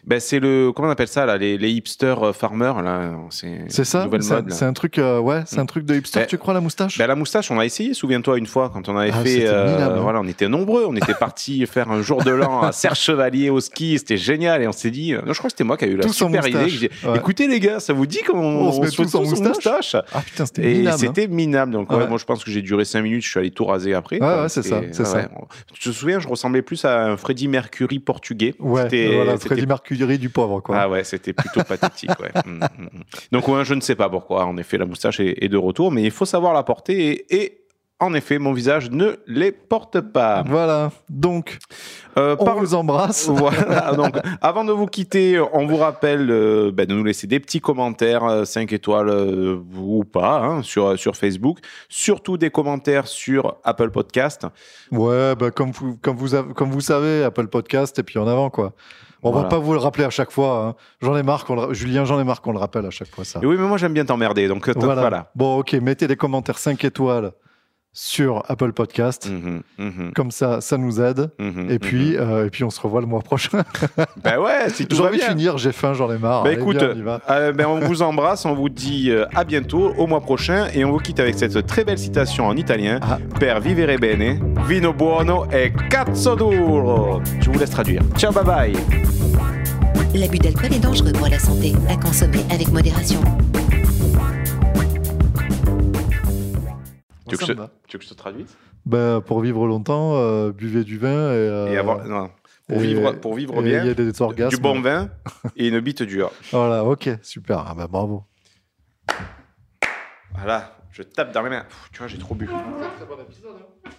Ben, c'est le, comment on appelle ça, là, les, les hipsters euh, farmers, là. C'est ça. C'est un truc, euh, ouais, c'est un truc de hipster. Ben, tu crois la moustache? Ben, la moustache, on a essayé, souviens-toi, une fois, quand on avait Ah, fait. euh, hein. voilà, on était nombreux, on était partis faire un jour de l'an à Serre Chevalier au ski, c'était génial, et on s'est dit. non, je crois que c'était moi qui ai eu la Tous en super idée. moustache. Ouais. Écoutez, les gars, ça vous dit qu'on On se met tous en moustache? Ah putain, c'était Et minable. hein. c'était minable. Donc, ouais, Ouais. moi, je pense que j'ai duré 5 minutes. Je suis allé tout raser après. Ouais, c'est ça, c'est ça. Je te souviens, je ressemblais plus à un Freddie Mercury portugais. Ouais, Freddie Mercury du pauvre, quoi. Ah ouais, c'était plutôt pathétique. Ouais. Mm, mm, mm. Donc ouais, je ne sais pas pourquoi. En effet, la moustache est, est de retour, mais il faut savoir la porter. Et, et, en effet, mon visage ne les porte pas. Voilà. Donc, Euh, on par- vous embrasse. Voilà, donc avant de vous quitter, on vous rappelle euh, ben, de nous laisser des petits commentaires, 5 étoiles euh, ou pas, hein, sur, sur Facebook. Surtout des commentaires sur Apple Podcast. Ouais, bah, comme, vous, comme, vous avez- comme vous savez, Apple Podcast et puis en avant, quoi. On Voilà. va pas vous le rappeler à chaque fois. hein. J'en ai marre, qu'on le- Julien, j'en ai marre qu'on le rappelle à chaque fois, ça. Et oui, mais moi j'aime bien t'emmerder, donc euh, Voilà. voilà. Bon, ok, mettez des commentaires 5 étoiles sur Apple Podcast. Mhm, mhm, Comme ça, ça nous aide. mhm, Et puis, euh, et puis, on se revoit le mois prochain. ben ouais, si tout J'ai envie de finir, j'ai faim, j'en ai marre. Bah Allez, écoute, on y va. euh, ben on vous embrasse, on vous dit euh, à bientôt, au mois prochain, et on vous quitte avec cette très belle citation en italien. Ah. Per vivere bene, vino buono e cazzo duro. Je vous laisse traduire. Ciao, bye bye. L'abus d'alcool est dangereux pour la santé, à consommer avec modération. Tu veux, que je, me va. tu veux que je te traduise? Bah, pour vivre longtemps, euh, buvez du vin et, euh, Et avoir, non, pour, et- vivre, pour vivre et bien, il y a des orgasmes. du bon vin et une bite dure. Voilà, ok, super. Ah bah, bravo. Voilà, je tape dans les mains. Pff, tu vois, j'ai trop bu. Très bon épisode. hein.